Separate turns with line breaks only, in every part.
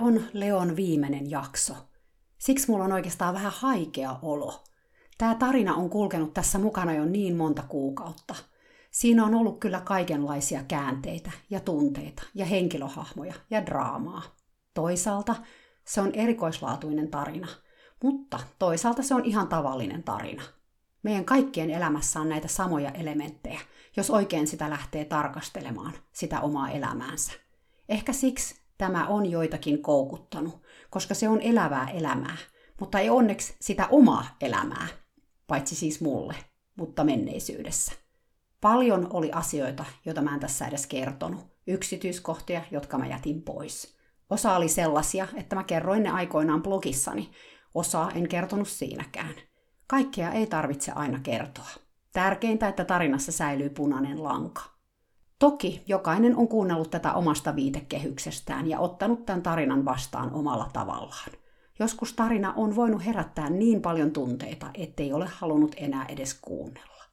On Leon viimeinen jakso. Siksi mulla on oikeastaan vähän haikea olo. Tämä tarina on kulkenut tässä mukana jo niin monta kuukautta. Siinä on ollut kyllä kaikenlaisia käänteitä ja tunteita ja henkilöhahmoja ja draamaa. Toisaalta se on erikoislaatuinen tarina, mutta toisaalta se on ihan tavallinen tarina. Meidän kaikkien elämässä on näitä samoja elementtejä, jos oikein sitä lähtee tarkastelemaan, sitä omaa elämäänsä. Ehkä siksi tämä on joitakin koukuttanut, koska se on elävää elämää, mutta ei onneksi sitä omaa elämää, paitsi siis mulle, mutta menneisyydessä. Paljon oli asioita, joita mä en tässä edes kertonut, yksityiskohtia, jotka mä jätin pois. Osa oli sellaisia, että mä kerroin ne aikoinaan blogissani, osaa en kertonut siinäkään. Kaikkea ei tarvitse aina kertoa. Tärkeintä, että tarinassa säilyy punainen lanka. Toki jokainen on kuunnellut tätä omasta viitekehyksestään ja ottanut tämän tarinan vastaan omalla tavallaan. Joskus tarina on voinut herättää niin paljon tunteita, ettei ole halunnut enää edes kuunnella.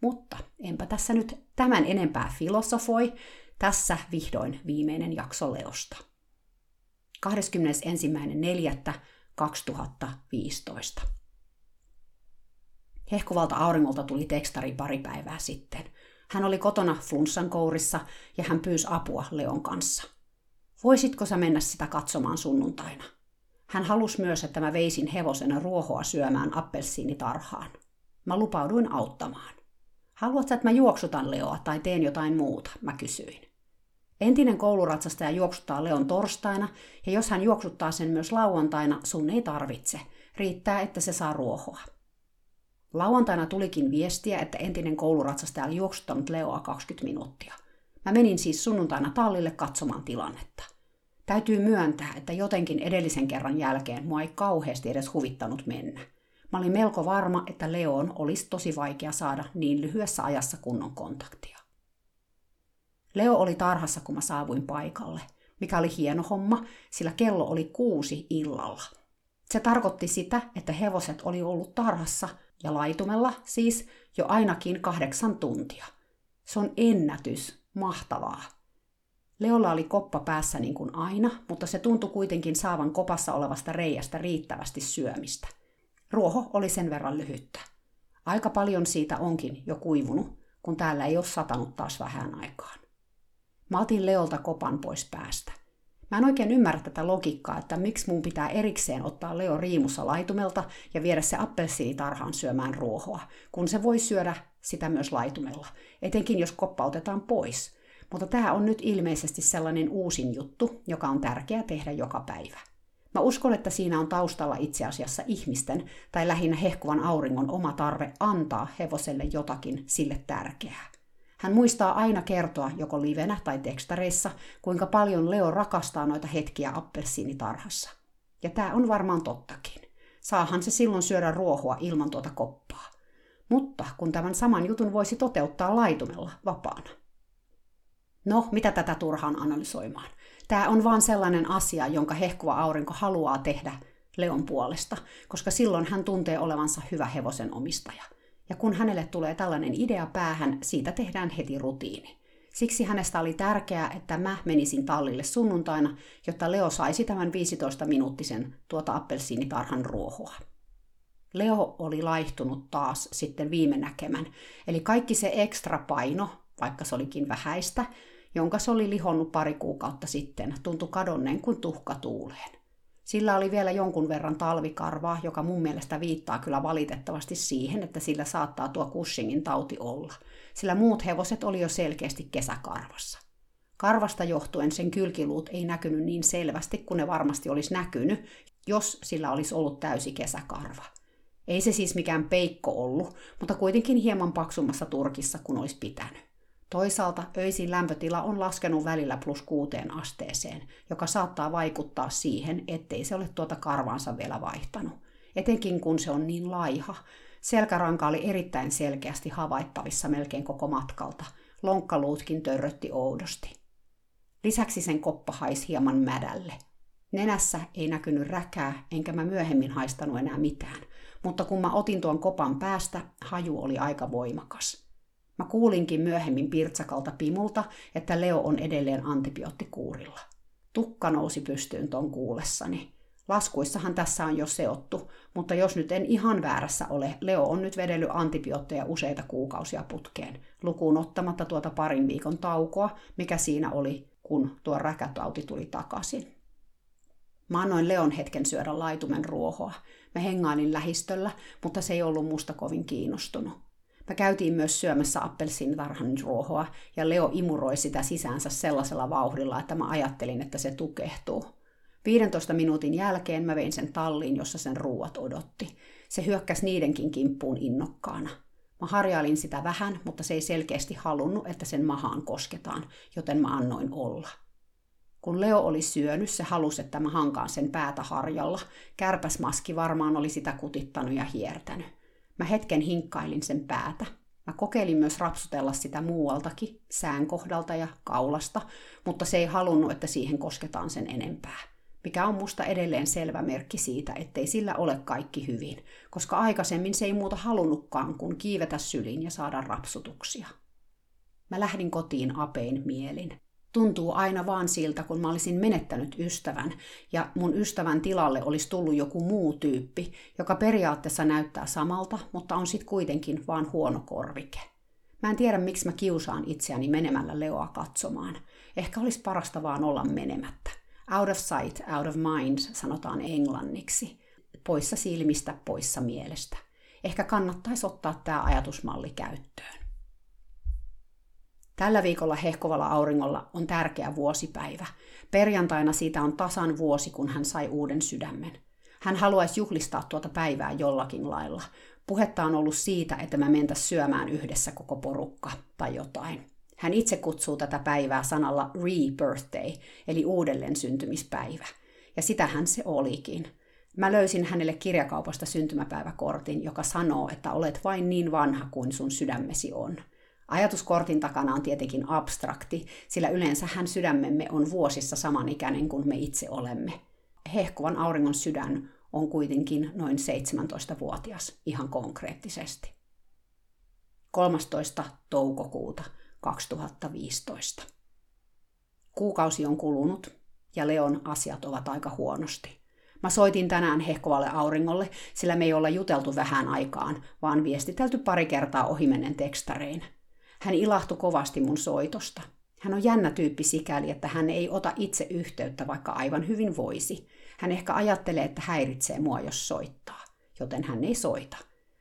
Mutta enpä tässä nyt tämän enempää filosofoi, tässä vihdoin viimeinen jakso Leosta. 21.4.2015. Hehkuvalta auringolta tuli tekstari pari päivää sitten. Hän oli kotona flunssan kourissa ja hän pyysi apua Leon kanssa. Voisitko sä mennä sitä katsomaan sunnuntaina? Hän halusi myös, että mä veisin hevosena ruohoa syömään appelsiinitarhaan. Mä lupauduin auttamaan. Haluatko, että mä juoksutan Leoa tai teen jotain muuta, mä kysyin. Entinen kouluratsastaja juoksuttaa Leon torstaina, ja jos hän juoksuttaa sen myös lauantaina, sun ei tarvitse. Riittää, että se saa ruohoa. Lauantaina tulikin viestiä, että entinen kouluratsastaja oli juoksuttanut Leoa 20 minuuttia. Mä menin siis sunnuntaina tallille katsomaan tilannetta. Täytyy myöntää, että jotenkin edellisen kerran jälkeen mua ei kauheasti edes huvittanut mennä. Mä olin melko varma, että Leon olisi tosi vaikea saada niin lyhyessä ajassa kunnon kontaktia. Leo oli tarhassa, kun mä saavuin paikalle, mikä oli hieno homma, sillä kello oli kuusi illalla. Se tarkoitti sitä, että hevoset oli ollut tarhassa ja laitumella siis jo ainakin kahdeksan tuntia. Se on ennätys, mahtavaa. Leolla oli koppa päässä niin kuin aina, mutta se tuntui kuitenkin saavan kopassa olevasta reiästä riittävästi syömistä. Ruoho oli sen verran lyhyttä. Aika paljon siitä onkin jo kuivunut, kun täällä ei ole satanut taas vähän aikaan. Mä otin Leolta kopan pois päästä. Mä en oikein ymmärrä tätä logiikkaa, että miksi mun pitää erikseen ottaa Leo riimussa laitumelta ja viedä se appelsiinitarhaan syömään ruohoa, kun se voi syödä sitä myös laitumella, etenkin jos koppa otetaan pois. Mutta tämä on nyt ilmeisesti sellainen uusin juttu, joka on tärkeää tehdä joka päivä. Mä uskon, että siinä on taustalla itse asiassa ihmisten tai lähinnä hehkuvan auringon oma tarve antaa hevoselle jotakin sille tärkeää. Hän muistaa aina kertoa joko livenä tai tekstareissa, kuinka paljon Leo rakastaa noita hetkiä appelsiinitarhassa. Ja tämä on varmaan tottakin. Saahan se silloin syödä ruohoa ilman tuota koppaa. Mutta kun tämän saman jutun voisi toteuttaa laitumella vapaana. No, mitä tätä turhaan analysoimaan? Tämä on vaan sellainen asia, jonka hehkuva aurinko haluaa tehdä Leon puolesta, koska silloin hän tuntee olevansa hyvä hevosen omistaja. Ja kun hänelle tulee tällainen idea päähän, siitä tehdään heti rutiini. Siksi hänestä oli tärkeää, että mä menisin tallille sunnuntaina, jotta Leo saisi tämän 15-minuuttisen tuota appelsiinitarhan ruohoa. Leo oli laihtunut taas sitten viime näkemän, eli kaikki se ekstra paino, vaikka se olikin vähäistä, jonka se oli lihonnut pari kuukautta sitten, tuntui kadonneen kuin tuhka tuuleen. Sillä oli vielä jonkun verran talvikarvaa, joka mun mielestä viittaa kyllä valitettavasti siihen, että sillä saattaa tuo Cushingin tauti olla, sillä muut hevoset oli jo selkeästi kesäkarvassa. Karvasta johtuen sen kylkiluut ei näkynyt niin selvästi kuin ne varmasti olisi näkynyt, jos sillä olisi ollut täysi kesäkarva. Ei se siis mikään peikko ollut, mutta kuitenkin hieman paksummassa turkissa kuin olisi pitänyt. Toisaalta öisin lämpötila on laskenut välillä plus kuuteen asteeseen, joka saattaa vaikuttaa siihen, ettei se ole tuota karvaansa vielä vaihtanut. Etenkin kun se on niin laiha. Selkäranka oli erittäin selkeästi havaittavissa melkein koko matkalta. Lonkkaluutkin törrötti oudosti. Lisäksi sen koppa haisi hieman mädälle. Nenässä ei näkynyt räkää, enkä mä myöhemmin haistanut enää mitään, mutta kun mä otin tuon kopan päästä, haju oli aika voimakas. Mä kuulinkin myöhemmin Pirtsakalta Pimulta, että Leo on edelleen antibioottikuurilla. Tukka nousi pystyyn ton kuulessani. Laskuissahan tässä on jo seottu, mutta jos nyt en ihan väärässä ole, Leo on nyt vedellyt antibiootteja useita kuukausia putkeen, lukuun ottamatta tuota parin viikon taukoa, mikä siinä oli, kun tuo räkätauti tuli takaisin. Mä annoin Leon hetken syödä laitumen ruohoa. Mä hengailin lähistöllä, mutta se ei ollut musta kovin kiinnostunut. Mä käytiin myös syömässä appelsiinitarhan ruohoa, ja Leo imuroi sitä sisäänsä sellaisella vauhdilla, että mä ajattelin, että se tukehtuu. 15 minuutin jälkeen mä vein sen talliin, jossa sen ruuat odotti. Se hyökkäsi niidenkin kimppuun innokkaana. Mä harjailin sitä vähän, mutta se ei selkeästi halunnut, että sen mahaan kosketaan, joten mä annoin olla. Kun Leo oli syönyt, se halusi, että mä hankaan sen päätä harjalla. Kärpäsmaski varmaan oli sitä kutittanut ja hiertänyt. Mä hetken hinkkailin sen päätä. Mä kokeilin myös rapsutella sitä muualtakin, sään kohdalta ja kaulasta, mutta se ei halunnut, että siihen kosketaan sen enempää. Mikä on musta edelleen selvä merkki siitä, ettei sillä ole kaikki hyvin, koska aikaisemmin se ei muuta halunnutkaan kuin kiivetä syliin ja saada rapsutuksia. Mä lähdin kotiin apein mielin tuntuu aina vaan siltä, kun mä olisin menettänyt ystävän ja mun ystävän tilalle olisi tullut joku muu tyyppi, joka periaatteessa näyttää samalta, mutta on sitten kuitenkin vaan huono korvike. Mä en tiedä, miksi mä kiusaan itseäni menemällä Leoa katsomaan. Ehkä olisi parasta vaan olla menemättä. Out of sight, out of mind, sanotaan englanniksi. Poissa silmistä, poissa mielestä. Ehkä kannattaisi ottaa tämä ajatusmalli käyttöön. Tällä viikolla hehkovalla auringolla on tärkeä vuosipäivä. Perjantaina siitä on tasan vuosi, kun hän sai uuden sydämen. Hän haluaisi juhlistaa tuota päivää jollakin lailla. Puhetta on ollut siitä, että me mentä syömään yhdessä koko porukka tai jotain. Hän itse kutsuu tätä päivää sanalla rebirthday, eli uudelleen syntymispäivä. Ja sitähän se olikin. Mä löysin hänelle kirjakaupasta syntymäpäiväkortin, joka sanoo, että olet vain niin vanha kuin sun sydämesi on – Ajatuskortin takana on tietenkin abstrakti, sillä yleensä hän sydämemme on vuosissa samanikäinen kuin me itse olemme. Hehkuvan auringon sydän on kuitenkin noin 17-vuotias ihan konkreettisesti. 13. toukokuuta 2015. Kuukausi on kulunut ja Leon asiat ovat aika huonosti. Mä soitin tänään hehkovalle auringolle, sillä me ei olla juteltu vähän aikaan, vaan viestitelty pari kertaa ohimennen tekstarein – hän ilahtui kovasti mun soitosta. Hän on jännä tyyppi sikäli, että hän ei ota itse yhteyttä, vaikka aivan hyvin voisi. Hän ehkä ajattelee, että häiritsee mua, jos soittaa, joten hän ei soita.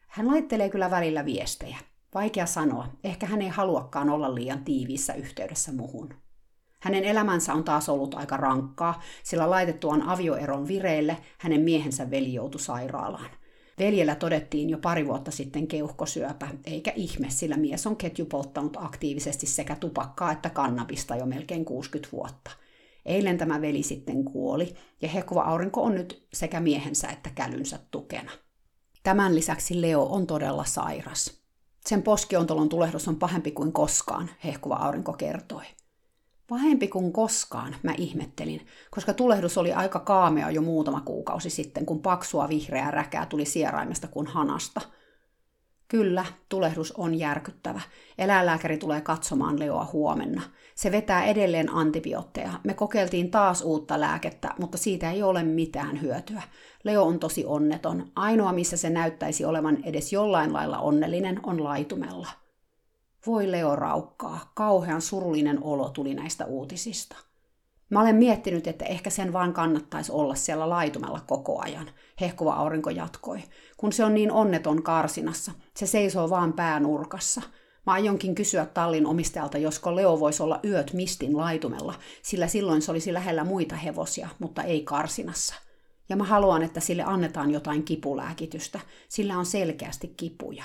Hän laittelee kyllä välillä viestejä. Vaikea sanoa, ehkä hän ei haluakaan olla liian tiiviissä yhteydessä muhun. Hänen elämänsä on taas ollut aika rankkaa, sillä laitettuaan avioeron vireille hänen miehensä veli joutui sairaalaan. Veljellä todettiin jo pari vuotta sitten keuhkosyöpä, eikä ihme, sillä mies on ketjupolttanut aktiivisesti sekä tupakkaa että kannabista jo melkein 60 vuotta. Eilen tämä veli sitten kuoli, ja hehkuva aurinko on nyt sekä miehensä että kälynsä tukena. Tämän lisäksi Leo on todella sairas. Sen poskiontolon tulehdus on pahempi kuin koskaan, hehkuva aurinko kertoi. Pahempi kuin koskaan, mä ihmettelin, koska tulehdus oli aika kaamea jo muutama kuukausi sitten, kun paksua vihreää räkää tuli sieraimesta kuin hanasta. Kyllä, tulehdus on järkyttävä. Eläinlääkäri tulee katsomaan Leoa huomenna. Se vetää edelleen antibiootteja. Me kokeiltiin taas uutta lääkettä, mutta siitä ei ole mitään hyötyä. Leo on tosi onneton. Ainoa, missä se näyttäisi olevan edes jollain lailla onnellinen, on laitumella. Voi Leo raukkaa, kauhean surullinen olo tuli näistä uutisista. Mä olen miettinyt, että ehkä sen vaan kannattaisi olla siellä laitumella koko ajan, hehkuva aurinko jatkoi. Kun se on niin onneton karsinassa, se seisoo vaan päänurkassa. Mä aionkin kysyä tallin omistajalta, josko Leo voisi olla yöt mistin laitumella, sillä silloin se olisi lähellä muita hevosia, mutta ei karsinassa. Ja mä haluan, että sille annetaan jotain kipulääkitystä, sillä on selkeästi kipuja.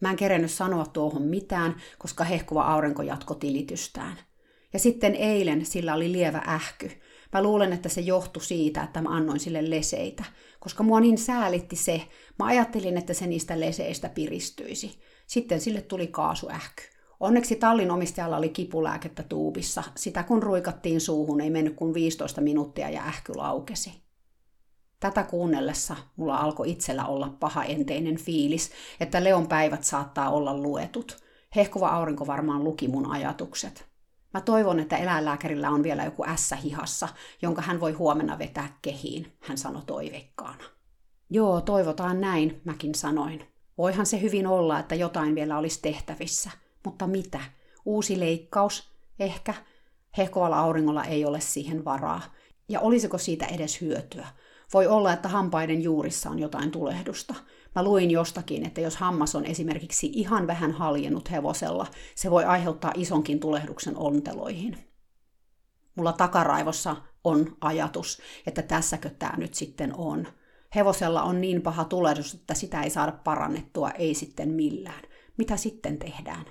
Mä en kerennyt sanoa tuohon mitään, koska hehkuva aurinko jatko tilitystään. Ja sitten eilen sillä oli lievä ähky. Mä luulen, että se johtui siitä, että mä annoin sille leseitä, koska mua niin säälitti se. Mä ajattelin, että se niistä leseistä piristyisi. Sitten sille tuli kaasuähky. Onneksi tallin omistajalla oli kipulääkettä tuubissa. Sitä kun ruikattiin suuhun, ei mennyt kuin 15 minuuttia ja ähky laukesi. Tätä kuunnellessa mulla alkoi itsellä olla paha enteinen fiilis, että Leon päivät saattaa olla luetut. Hehkuva aurinko varmaan luki mun ajatukset. Mä toivon, että eläinlääkärillä on vielä joku ässä hihassa, jonka hän voi huomenna vetää kehiin, hän sanoi toiveikkaana. Joo, toivotaan näin, mäkin sanoin. Voihan se hyvin olla, että jotain vielä olisi tehtävissä. Mutta mitä? Uusi leikkaus? Ehkä. Hehkovalla auringolla ei ole siihen varaa. Ja olisiko siitä edes hyötyä? Voi olla, että hampaiden juurissa on jotain tulehdusta. Mä luin jostakin, että jos hammas on esimerkiksi ihan vähän haljennut hevosella, se voi aiheuttaa isonkin tulehduksen onteloihin. Mulla takaraivossa on ajatus, että tässäkö tämä nyt sitten on. Hevosella on niin paha tulehdus, että sitä ei saada parannettua, ei sitten millään. Mitä sitten tehdään?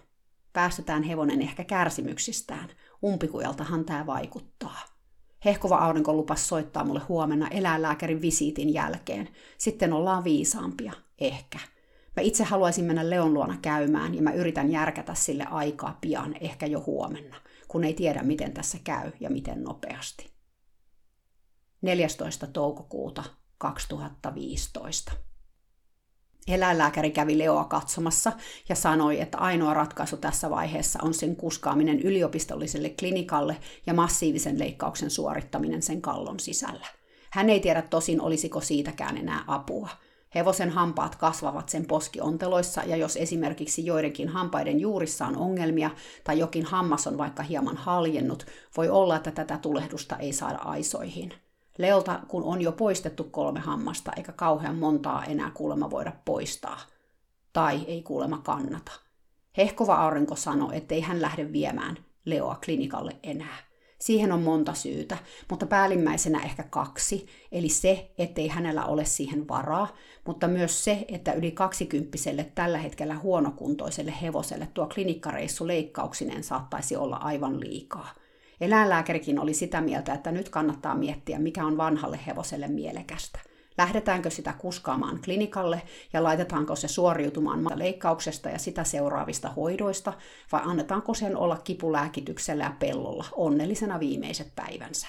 Päästetään hevonen ehkä kärsimyksistään. Umpikujaltahan tämä vaikuttaa. Hehkova aurinko lupas soittaa mulle huomenna eläinlääkärin visiitin jälkeen. Sitten ollaan viisaampia, ehkä. Mä itse haluaisin mennä Leon luona käymään ja mä yritän järkätä sille aikaa pian, ehkä jo huomenna, kun ei tiedä miten tässä käy ja miten nopeasti. 14. toukokuuta 2015. Eläinlääkäri kävi Leoa katsomassa ja sanoi, että ainoa ratkaisu tässä vaiheessa on sen kuskaaminen yliopistolliselle klinikalle ja massiivisen leikkauksen suorittaminen sen kallon sisällä. Hän ei tiedä tosin, olisiko siitäkään enää apua. Hevosen hampaat kasvavat sen poskionteloissa ja jos esimerkiksi joidenkin hampaiden juurissa on ongelmia tai jokin hammas on vaikka hieman haljennut, voi olla, että tätä tulehdusta ei saada aisoihin. Leolta, kun on jo poistettu kolme hammasta, eikä kauhean montaa enää kuulemma voida poistaa. Tai ei kuulemma kannata. Hehkova aurinko sanoi, ettei hän lähde viemään Leoa klinikalle enää. Siihen on monta syytä, mutta päällimmäisenä ehkä kaksi, eli se, ettei hänellä ole siihen varaa, mutta myös se, että yli kaksikymppiselle tällä hetkellä huonokuntoiselle hevoselle tuo klinikkareissu leikkauksineen saattaisi olla aivan liikaa. Eläinlääkärikin oli sitä mieltä, että nyt kannattaa miettiä, mikä on vanhalle hevoselle mielekästä. Lähdetäänkö sitä kuskaamaan klinikalle ja laitetaanko se suoriutumaan leikkauksesta ja sitä seuraavista hoidoista, vai annetaanko sen olla kipulääkityksellä ja pellolla onnellisena viimeiset päivänsä.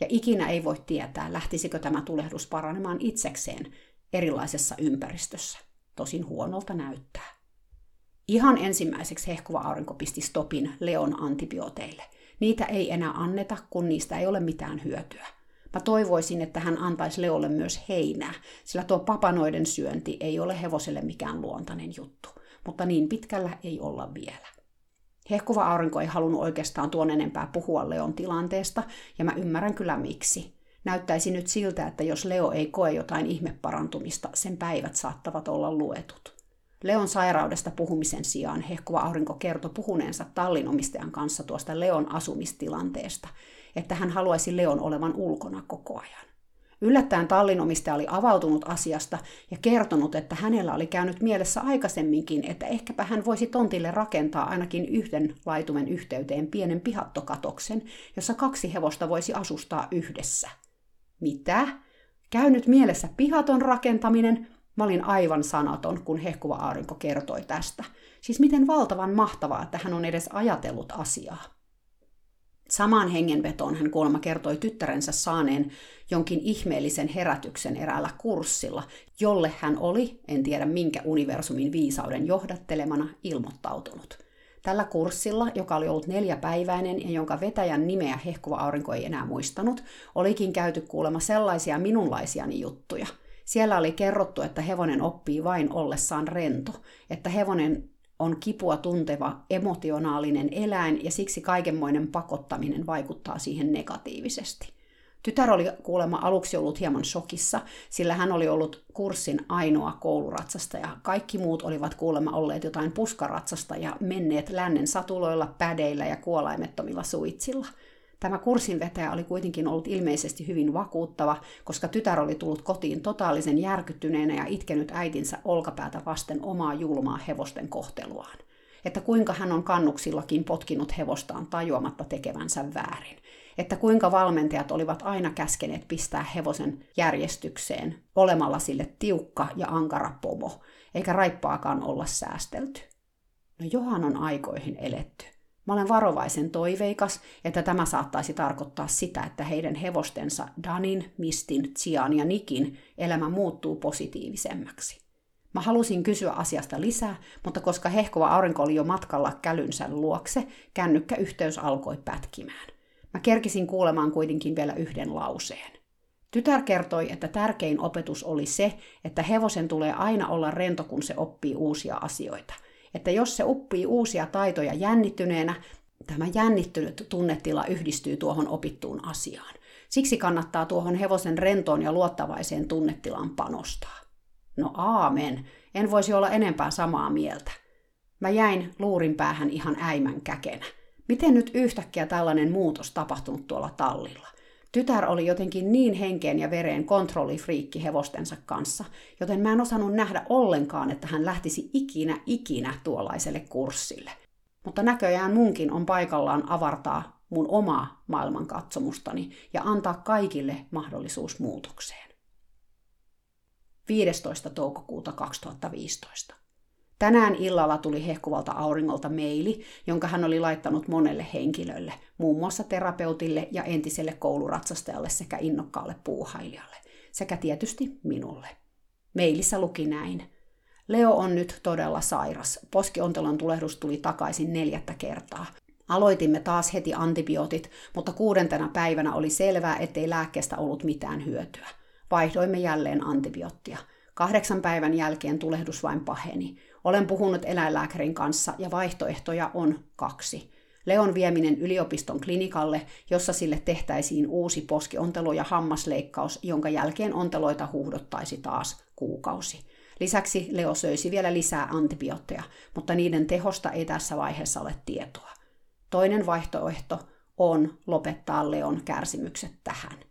Ja ikinä ei voi tietää, lähtisikö tämä tulehdus paranemaan itsekseen erilaisessa ympäristössä. Tosin huonolta näyttää. Ihan ensimmäiseksi hehkuva aurinko pisti stopin Leon antibiooteille – Niitä ei enää anneta, kun niistä ei ole mitään hyötyä. Mä toivoisin, että hän antaisi Leolle myös heinää, sillä tuo papanoiden syönti ei ole hevoselle mikään luontainen juttu, mutta niin pitkällä ei olla vielä. Hehkuva aurinko ei halunnut oikeastaan tuon enempää puhua Leon tilanteesta, ja mä ymmärrän kyllä miksi. Näyttäisi nyt siltä, että jos Leo ei koe jotain ihmeparantumista, sen päivät saattavat olla luetut. Leon sairaudesta puhumisen sijaan hehkuva aurinko kertoi puhuneensa tallinomistajan kanssa tuosta Leon asumistilanteesta, että hän haluaisi Leon olevan ulkona koko ajan. Yllättäen tallinomistaja oli avautunut asiasta ja kertonut, että hänellä oli käynyt mielessä aikaisemminkin, että ehkäpä hän voisi tontille rakentaa ainakin yhden laitumen yhteyteen pienen pihattokatoksen, jossa kaksi hevosta voisi asustaa yhdessä. Mitä? Käynyt mielessä pihaton rakentaminen? Mä olin aivan sanaton, kun hehkuva aurinko kertoi tästä. Siis miten valtavan mahtavaa, että hän on edes ajatellut asiaa. Samaan hengenvetoon hän kuulemma kertoi tyttärensä saaneen jonkin ihmeellisen herätyksen eräällä kurssilla, jolle hän oli, en tiedä minkä universumin viisauden johdattelemana, ilmoittautunut. Tällä kurssilla, joka oli ollut neljäpäiväinen ja jonka vetäjän nimeä hehkuva aurinko ei enää muistanut, olikin käyty kuulemma sellaisia minunlaisiani juttuja – siellä oli kerrottu, että hevonen oppii vain ollessaan rento, että hevonen on kipua tunteva emotionaalinen eläin ja siksi kaikenmoinen pakottaminen vaikuttaa siihen negatiivisesti. Tytär oli kuulemma aluksi ollut hieman shokissa, sillä hän oli ollut kurssin ainoa kouluratsasta ja kaikki muut olivat kuulemma olleet jotain puskaratsasta ja menneet lännen satuloilla, pädeillä ja kuolaimettomilla suitsilla. Tämä kurssinvetäjä oli kuitenkin ollut ilmeisesti hyvin vakuuttava, koska tytär oli tullut kotiin totaalisen järkyttyneenä ja itkenyt äitinsä olkapäätä vasten omaa julmaa hevosten kohteluaan. Että kuinka hän on kannuksillakin potkinut hevostaan tajuamatta tekevänsä väärin. Että kuinka valmentajat olivat aina käskeneet pistää hevosen järjestykseen olemalla sille tiukka ja ankara pomo, eikä raippaakaan olla säästelty. No johan on aikoihin eletty. Mä olen varovaisen toiveikas, että tämä saattaisi tarkoittaa sitä, että heidän hevostensa Danin, Mistin, Tsian ja Nikin elämä muuttuu positiivisemmaksi. Mä halusin kysyä asiasta lisää, mutta koska hehkova aurinko oli jo matkalla kälynsä luokse, kännykkäyhteys alkoi pätkimään. Mä kerkisin kuulemaan kuitenkin vielä yhden lauseen. Tytär kertoi, että tärkein opetus oli se, että hevosen tulee aina olla rento, kun se oppii uusia asioita – että jos se oppii uusia taitoja jännittyneenä, tämä jännittynyt tunnetila yhdistyy tuohon opittuun asiaan. Siksi kannattaa tuohon hevosen rentoon ja luottavaiseen tunnetilaan panostaa. No aamen, en voisi olla enempää samaa mieltä. Mä jäin luurin päähän ihan äimän käkenä. Miten nyt yhtäkkiä tällainen muutos tapahtunut tuolla tallilla? Tytär oli jotenkin niin henkeen ja vereen kontrollifriikki hevostensa kanssa, joten mä en osannut nähdä ollenkaan, että hän lähtisi ikinä ikinä tuollaiselle kurssille. Mutta näköjään munkin on paikallaan avartaa mun omaa maailmankatsomustani ja antaa kaikille mahdollisuus muutokseen. 15. toukokuuta 2015. Tänään illalla tuli hehkuvalta auringolta meili, jonka hän oli laittanut monelle henkilölle, muun muassa terapeutille ja entiselle kouluratsastajalle sekä innokkaalle puuhailijalle, sekä tietysti minulle. Meilissä luki näin. Leo on nyt todella sairas. Poskiontelon tulehdus tuli takaisin neljättä kertaa. Aloitimme taas heti antibiootit, mutta kuudentena päivänä oli selvää, ettei lääkkeestä ollut mitään hyötyä. Vaihdoimme jälleen antibioottia. Kahdeksan päivän jälkeen tulehdus vain paheni. Olen puhunut eläinlääkärin kanssa ja vaihtoehtoja on kaksi. Leon vieminen yliopiston klinikalle, jossa sille tehtäisiin uusi poskiontelo ja hammasleikkaus, jonka jälkeen onteloita huudottaisi taas kuukausi. Lisäksi Leo söisi vielä lisää antibiootteja, mutta niiden tehosta ei tässä vaiheessa ole tietoa. Toinen vaihtoehto on lopettaa Leon kärsimykset tähän.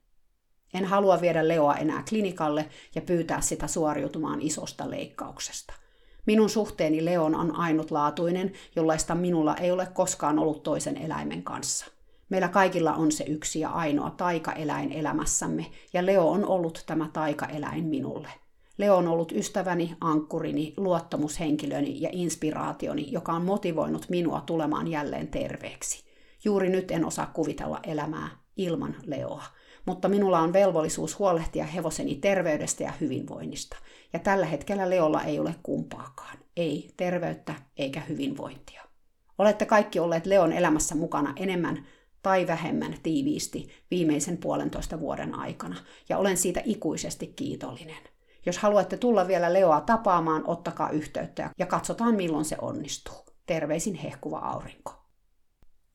En halua viedä Leoa enää klinikalle ja pyytää sitä suoriutumaan isosta leikkauksesta – Minun suhteeni Leon on ainutlaatuinen, jollaista minulla ei ole koskaan ollut toisen eläimen kanssa. Meillä kaikilla on se yksi ja ainoa taikaeläin elämässämme, ja Leo on ollut tämä taikaeläin minulle. Leo on ollut ystäväni, ankkurini, luottamushenkilöni ja inspiraationi, joka on motivoinut minua tulemaan jälleen terveeksi. Juuri nyt en osaa kuvitella elämää ilman Leoa, mutta minulla on velvollisuus huolehtia hevoseni terveydestä ja hyvinvoinnista. Ja tällä hetkellä Leolla ei ole kumpaakaan. Ei terveyttä eikä hyvinvointia. Olette kaikki olleet Leon elämässä mukana enemmän tai vähemmän tiiviisti viimeisen puolentoista vuoden aikana, ja olen siitä ikuisesti kiitollinen. Jos haluatte tulla vielä Leoa tapaamaan, ottakaa yhteyttä ja katsotaan milloin se onnistuu. Terveisin hehkuva aurinko.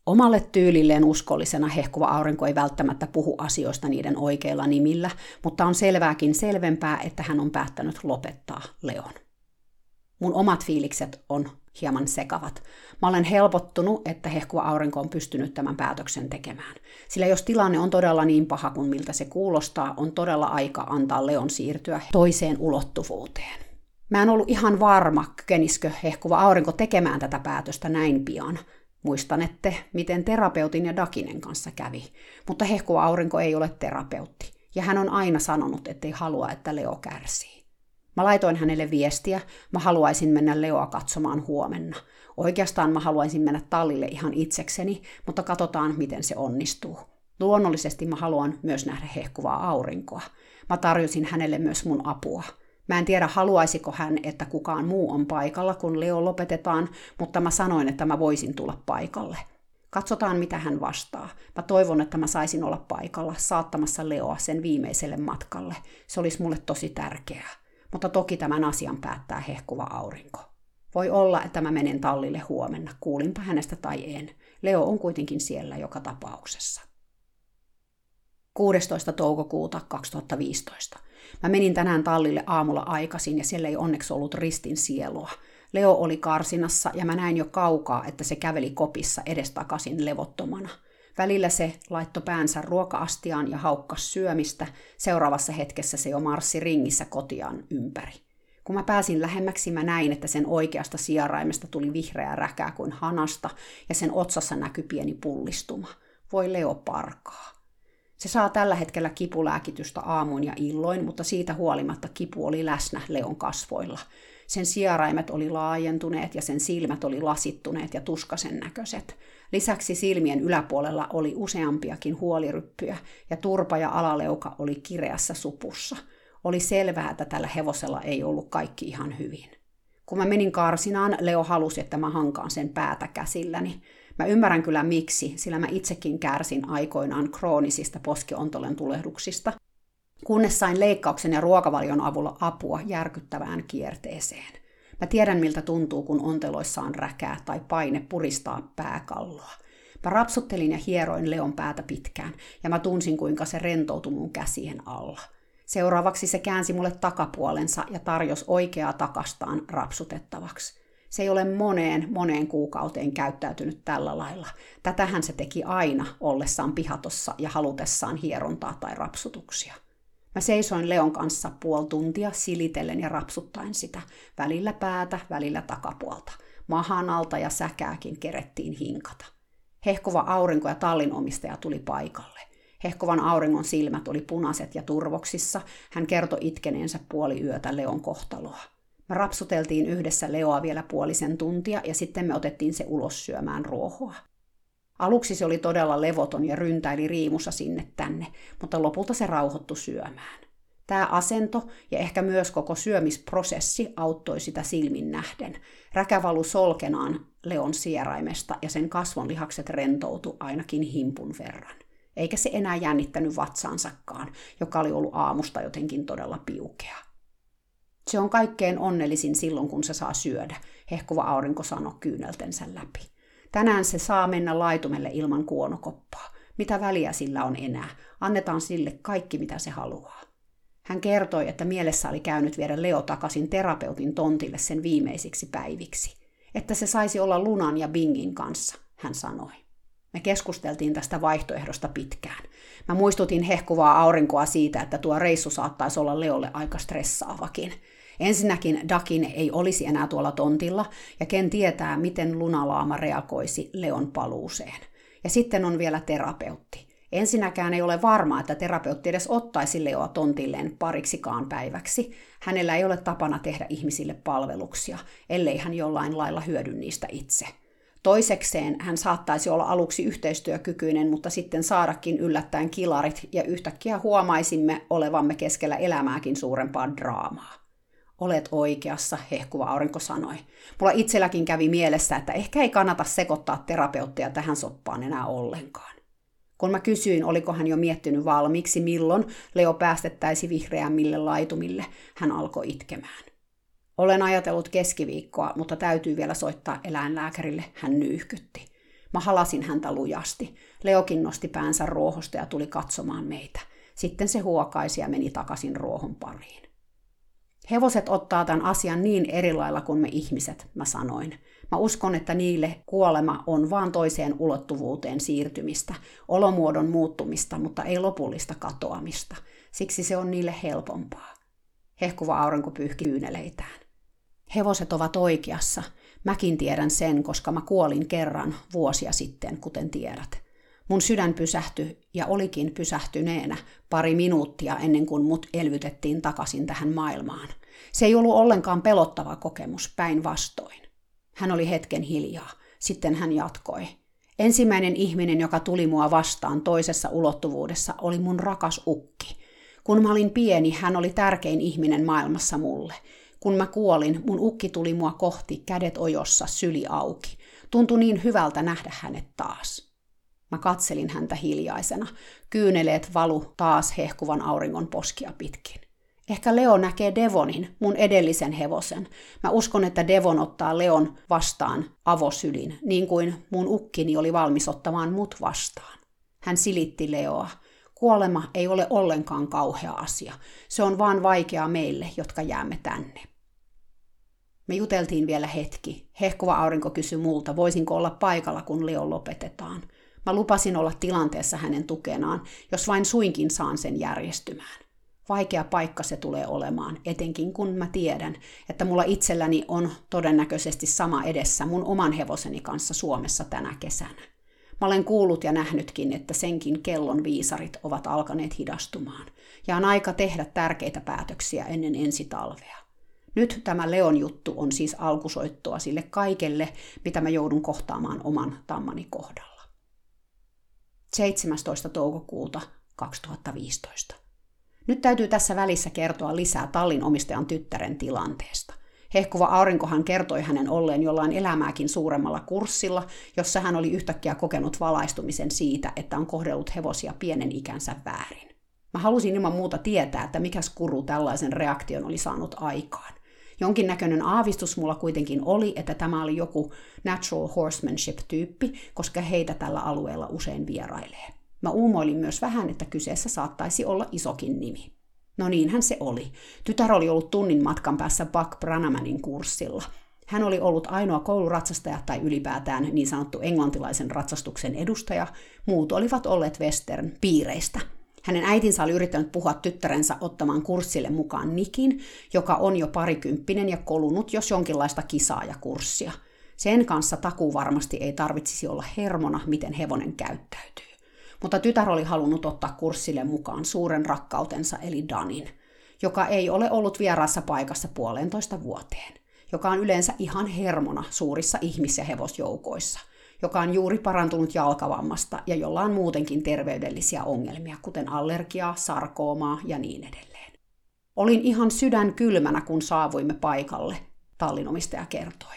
Omalle tyylilleen uskollisena hehkuva aurinko ei välttämättä puhu asioista niiden oikeilla nimillä, mutta on selvääkin selvempää, että hän on päättänyt lopettaa Leon. Mun omat fiilikset on hieman sekavat. Mä olen helpottunut, että hehkuva aurinko on pystynyt tämän päätöksen tekemään. Sillä jos tilanne on todella niin paha kuin miltä se kuulostaa, on todella aika antaa Leon siirtyä toiseen ulottuvuuteen. Mä en ollut ihan varma, kykeniskö hehkuva aurinko tekemään tätä päätöstä näin pian, Muistanette, miten terapeutin ja Dakinen kanssa kävi, mutta hehkuva aurinko ei ole terapeutti, ja hän on aina sanonut, ettei halua, että Leo kärsii. Mä laitoin hänelle viestiä, mä haluaisin mennä Leoa katsomaan huomenna. Oikeastaan mä haluaisin mennä tallille ihan itsekseni, mutta katsotaan, miten se onnistuu. Luonnollisesti mä haluan myös nähdä hehkuvaa aurinkoa. Mä tarjosin hänelle myös mun apua – Mä en tiedä, haluaisiko hän, että kukaan muu on paikalla, kun Leo lopetetaan, mutta mä sanoin, että mä voisin tulla paikalle. Katsotaan, mitä hän vastaa. Mä toivon, että mä saisin olla paikalla saattamassa Leoa sen viimeiselle matkalle. Se olisi mulle tosi tärkeää. Mutta toki tämän asian päättää hehkuva aurinko. Voi olla, että mä menen tallille huomenna, kuulinpa hänestä tai en. Leo on kuitenkin siellä joka tapauksessa. 16. toukokuuta 2015. Mä menin tänään tallille aamulla aikaisin ja siellä ei onneksi ollut ristin sielua. Leo oli karsinassa ja mä näin jo kaukaa, että se käveli kopissa edestakaisin levottomana. Välillä se laitto päänsä ruokaastiaan ja haukkas syömistä, seuraavassa hetkessä se jo marssi ringissä kotiaan ympäri. Kun mä pääsin lähemmäksi, mä näin, että sen oikeasta sijaraimesta tuli vihreää räkää kuin hanasta ja sen otsassa näkyi pieni pullistuma. Voi Leo parkaa. Se saa tällä hetkellä kipulääkitystä aamuin ja illoin, mutta siitä huolimatta kipu oli läsnä Leon kasvoilla. Sen sieraimet oli laajentuneet ja sen silmät oli lasittuneet ja tuskasen näköiset. Lisäksi silmien yläpuolella oli useampiakin huoliryppyjä ja turpa ja alaleuka oli kireässä supussa. Oli selvää, että tällä hevosella ei ollut kaikki ihan hyvin. Kun mä menin karsinaan, Leo halusi, että mä hankaan sen päätä käsilläni. Mä ymmärrän kyllä miksi, sillä mä itsekin kärsin aikoinaan kroonisista poskiontolen tulehduksista, kunnes sain leikkauksen ja ruokavalion avulla apua järkyttävään kierteeseen. Mä tiedän, miltä tuntuu, kun onteloissa on räkää tai paine puristaa pääkalloa. Mä rapsuttelin ja hieroin Leon päätä pitkään, ja mä tunsin, kuinka se rentoutui mun käsien alla. Seuraavaksi se käänsi mulle takapuolensa ja tarjosi oikeaa takastaan rapsutettavaksi. Se ei ole moneen, moneen kuukauteen käyttäytynyt tällä lailla. Tätähän se teki aina ollessaan pihatossa ja halutessaan hierontaa tai rapsutuksia. Mä seisoin Leon kanssa puoli tuntia silitellen ja rapsuttaen sitä, välillä päätä, välillä takapuolta. Mahan alta ja säkääkin kerettiin hinkata. Hehkova aurinko ja tallin omistaja tuli paikalle. Hehkovan auringon silmät oli punaiset ja turvoksissa. Hän kertoi itkeneensä puoli yötä Leon kohtaloa. Rapsuteltiin yhdessä Leoa vielä puolisen tuntia ja sitten me otettiin se ulos syömään ruohoa. Aluksi se oli todella levoton ja ryntäili riimussa sinne tänne, mutta lopulta se rauhoittu syömään. Tämä asento ja ehkä myös koko syömisprosessi auttoi sitä silmin nähden. Räkä valu solkenaan Leon sieraimesta ja sen kasvonlihakset rentoutu ainakin himpun verran. Eikä se enää jännittänyt vatsaansakaan, joka oli ollut aamusta jotenkin todella piukea. Se on kaikkein onnellisin silloin, kun se saa syödä, hehkuva aurinko sanoi kyyneltensä läpi. Tänään se saa mennä laitumelle ilman kuonokoppaa. Mitä väliä sillä on enää? Annetaan sille kaikki, mitä se haluaa. Hän kertoi, että mielessä oli käynyt viedä Leo takaisin terapeutin tontille sen viimeisiksi päiviksi. Että se saisi olla Lunan ja Bingin kanssa, hän sanoi. Me keskusteltiin tästä vaihtoehdosta pitkään. Mä muistutin hehkuvaa aurinkoa siitä, että tuo reissu saattaisi olla Leolle aika stressaavakin. Ensinnäkin Dakin ei olisi enää tuolla tontilla, ja ken tietää, miten lunalaama reagoisi Leon paluuseen. Ja sitten on vielä terapeutti. Ensinnäkään ei ole varmaa, että terapeutti edes ottaisi Leoa tontilleen pariksikaan päiväksi. Hänellä ei ole tapana tehdä ihmisille palveluksia, ellei hän jollain lailla hyödy niistä itse. Toisekseen hän saattaisi olla aluksi yhteistyökykyinen, mutta sitten saadakin yllättäen kilarit ja yhtäkkiä huomaisimme olevamme keskellä elämääkin suurempaa draamaa. Olet oikeassa, hehkuva aurinko sanoi. Mulla itselläkin kävi mielessä, että ehkä ei kannata sekoittaa terapeuttia tähän soppaan enää ollenkaan. Kun mä kysyin, oliko hän jo miettinyt valmiiksi, milloin Leo päästettäisi vihreämmille laitumille, hän alkoi itkemään. Olen ajatellut keskiviikkoa, mutta täytyy vielä soittaa eläinlääkärille, hän nyyhkytti. Mä halasin häntä lujasti. Leokin nosti päänsä ruohosta ja tuli katsomaan meitä. Sitten se huokaisi ja meni takaisin ruohon pariin. Hevoset ottaa tämän asian niin eri lailla kuin me ihmiset, mä sanoin. Mä uskon, että niille kuolema on vaan toiseen ulottuvuuteen siirtymistä, olomuodon muuttumista, mutta ei lopullista katoamista. Siksi se on niille helpompaa. Hehkuva aurinko pyyhki kyyneleitään. Hevoset ovat oikeassa. Mäkin tiedän sen, koska mä kuolin kerran vuosia sitten, kuten tiedät. Mun sydän pysähtyi ja olikin pysähtyneenä pari minuuttia ennen kuin mut elvytettiin takaisin tähän maailmaan. Se ei ollut ollenkaan pelottava kokemus, päinvastoin. Hän oli hetken hiljaa. Sitten hän jatkoi. Ensimmäinen ihminen, joka tuli mua vastaan toisessa ulottuvuudessa, oli mun rakas ukki. Kun mä olin pieni, hän oli tärkein ihminen maailmassa mulle. Kun mä kuolin, mun ukki tuli mua kohti, kädet ojossa, syli auki. Tuntui niin hyvältä nähdä hänet taas. Mä katselin häntä hiljaisena. Kyyneleet valu taas hehkuvan auringon poskia pitkin. Ehkä Leo näkee Devonin, mun edellisen hevosen. Mä uskon, että Devon ottaa Leon vastaan avosylin, niin kuin mun ukkini oli valmis ottamaan mut vastaan. Hän silitti Leoa. Kuolema ei ole ollenkaan kauhea asia. Se on vaan vaikeaa meille, jotka jäämme tänne. Me juteltiin vielä hetki. Hehkuva aurinko kysyi multa, voisinko olla paikalla, kun Leo lopetetaan. Mä lupasin olla tilanteessa hänen tukenaan, jos vain suinkin saan sen järjestymään. Vaikea paikka se tulee olemaan, etenkin kun mä tiedän, että mulla itselläni on todennäköisesti sama edessä mun oman hevoseni kanssa Suomessa tänä kesänä. Mä olen kuullut ja nähnytkin, että senkin kellon viisarit ovat alkaneet hidastumaan, ja on aika tehdä tärkeitä päätöksiä ennen ensi talvea. Nyt tämä Leon juttu on siis alkusoittoa sille kaikelle, mitä mä joudun kohtaamaan oman tammani kohdalla. 17. toukokuuta 2015. Nyt täytyy tässä välissä kertoa lisää tallin omistajan tyttären tilanteesta. Hehkuva aurinkohan kertoi hänen olleen jollain elämääkin suuremmalla kurssilla, jossa hän oli yhtäkkiä kokenut valaistumisen siitä, että on kohdellut hevosia pienen ikänsä väärin. Mä halusin ilman muuta tietää, että mikä skuru tällaisen reaktion oli saanut aikaan. Jonkinnäköinen aavistus mulla kuitenkin oli, että tämä oli joku natural horsemanship-tyyppi, koska heitä tällä alueella usein vierailee. Mä uumoilin myös vähän, että kyseessä saattaisi olla isokin nimi. No niinhän se oli. Tytär oli ollut tunnin matkan päässä Buck Branamanin kurssilla. Hän oli ollut ainoa kouluratsastaja tai ylipäätään niin sanottu englantilaisen ratsastuksen edustaja. Muut olivat olleet western piireistä. Hänen äitinsä oli yrittänyt puhua tyttärensä ottamaan kurssille mukaan Nikin, joka on jo parikymppinen ja kolunut jos jonkinlaista kisaa ja kurssia. Sen kanssa takuu varmasti ei tarvitsisi olla hermona, miten hevonen käyttäytyy. Mutta tytär oli halunnut ottaa kurssille mukaan suuren rakkautensa eli Danin, joka ei ole ollut vieraassa paikassa puolentoista vuoteen, joka on yleensä ihan hermona suurissa ihmis- ja hevosjoukoissa, joka on juuri parantunut jalkavammasta ja jolla on muutenkin terveydellisiä ongelmia, kuten allergiaa, sarkoomaa ja niin edelleen. Olin ihan sydän kylmänä, kun saavuimme paikalle, tallinomistaja kertoi.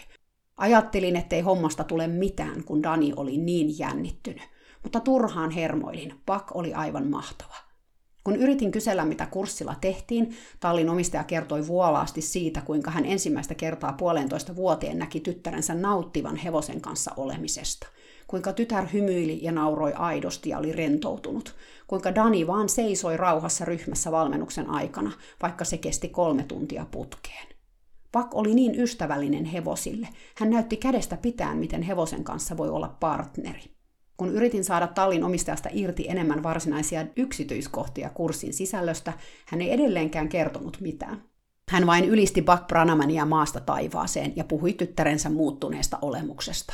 Ajattelin, ettei hommasta tule mitään, kun Dani oli niin jännittynyt mutta turhaan hermoilin. Pak oli aivan mahtava. Kun yritin kysellä, mitä kurssilla tehtiin, tallin omistaja kertoi vuolaasti siitä, kuinka hän ensimmäistä kertaa puolentoista vuoteen näki tyttärensä nauttivan hevosen kanssa olemisesta. Kuinka tytär hymyili ja nauroi aidosti ja oli rentoutunut. Kuinka Dani vaan seisoi rauhassa ryhmässä valmennuksen aikana, vaikka se kesti kolme tuntia putkeen. Pak oli niin ystävällinen hevosille. Hän näytti kädestä pitään, miten hevosen kanssa voi olla partneri. Kun yritin saada tallin omistajasta irti enemmän varsinaisia yksityiskohtia kurssin sisällöstä, hän ei edelleenkään kertonut mitään. Hän vain ylisti Buck Branamania maasta taivaaseen ja puhui tyttärensä muuttuneesta olemuksesta.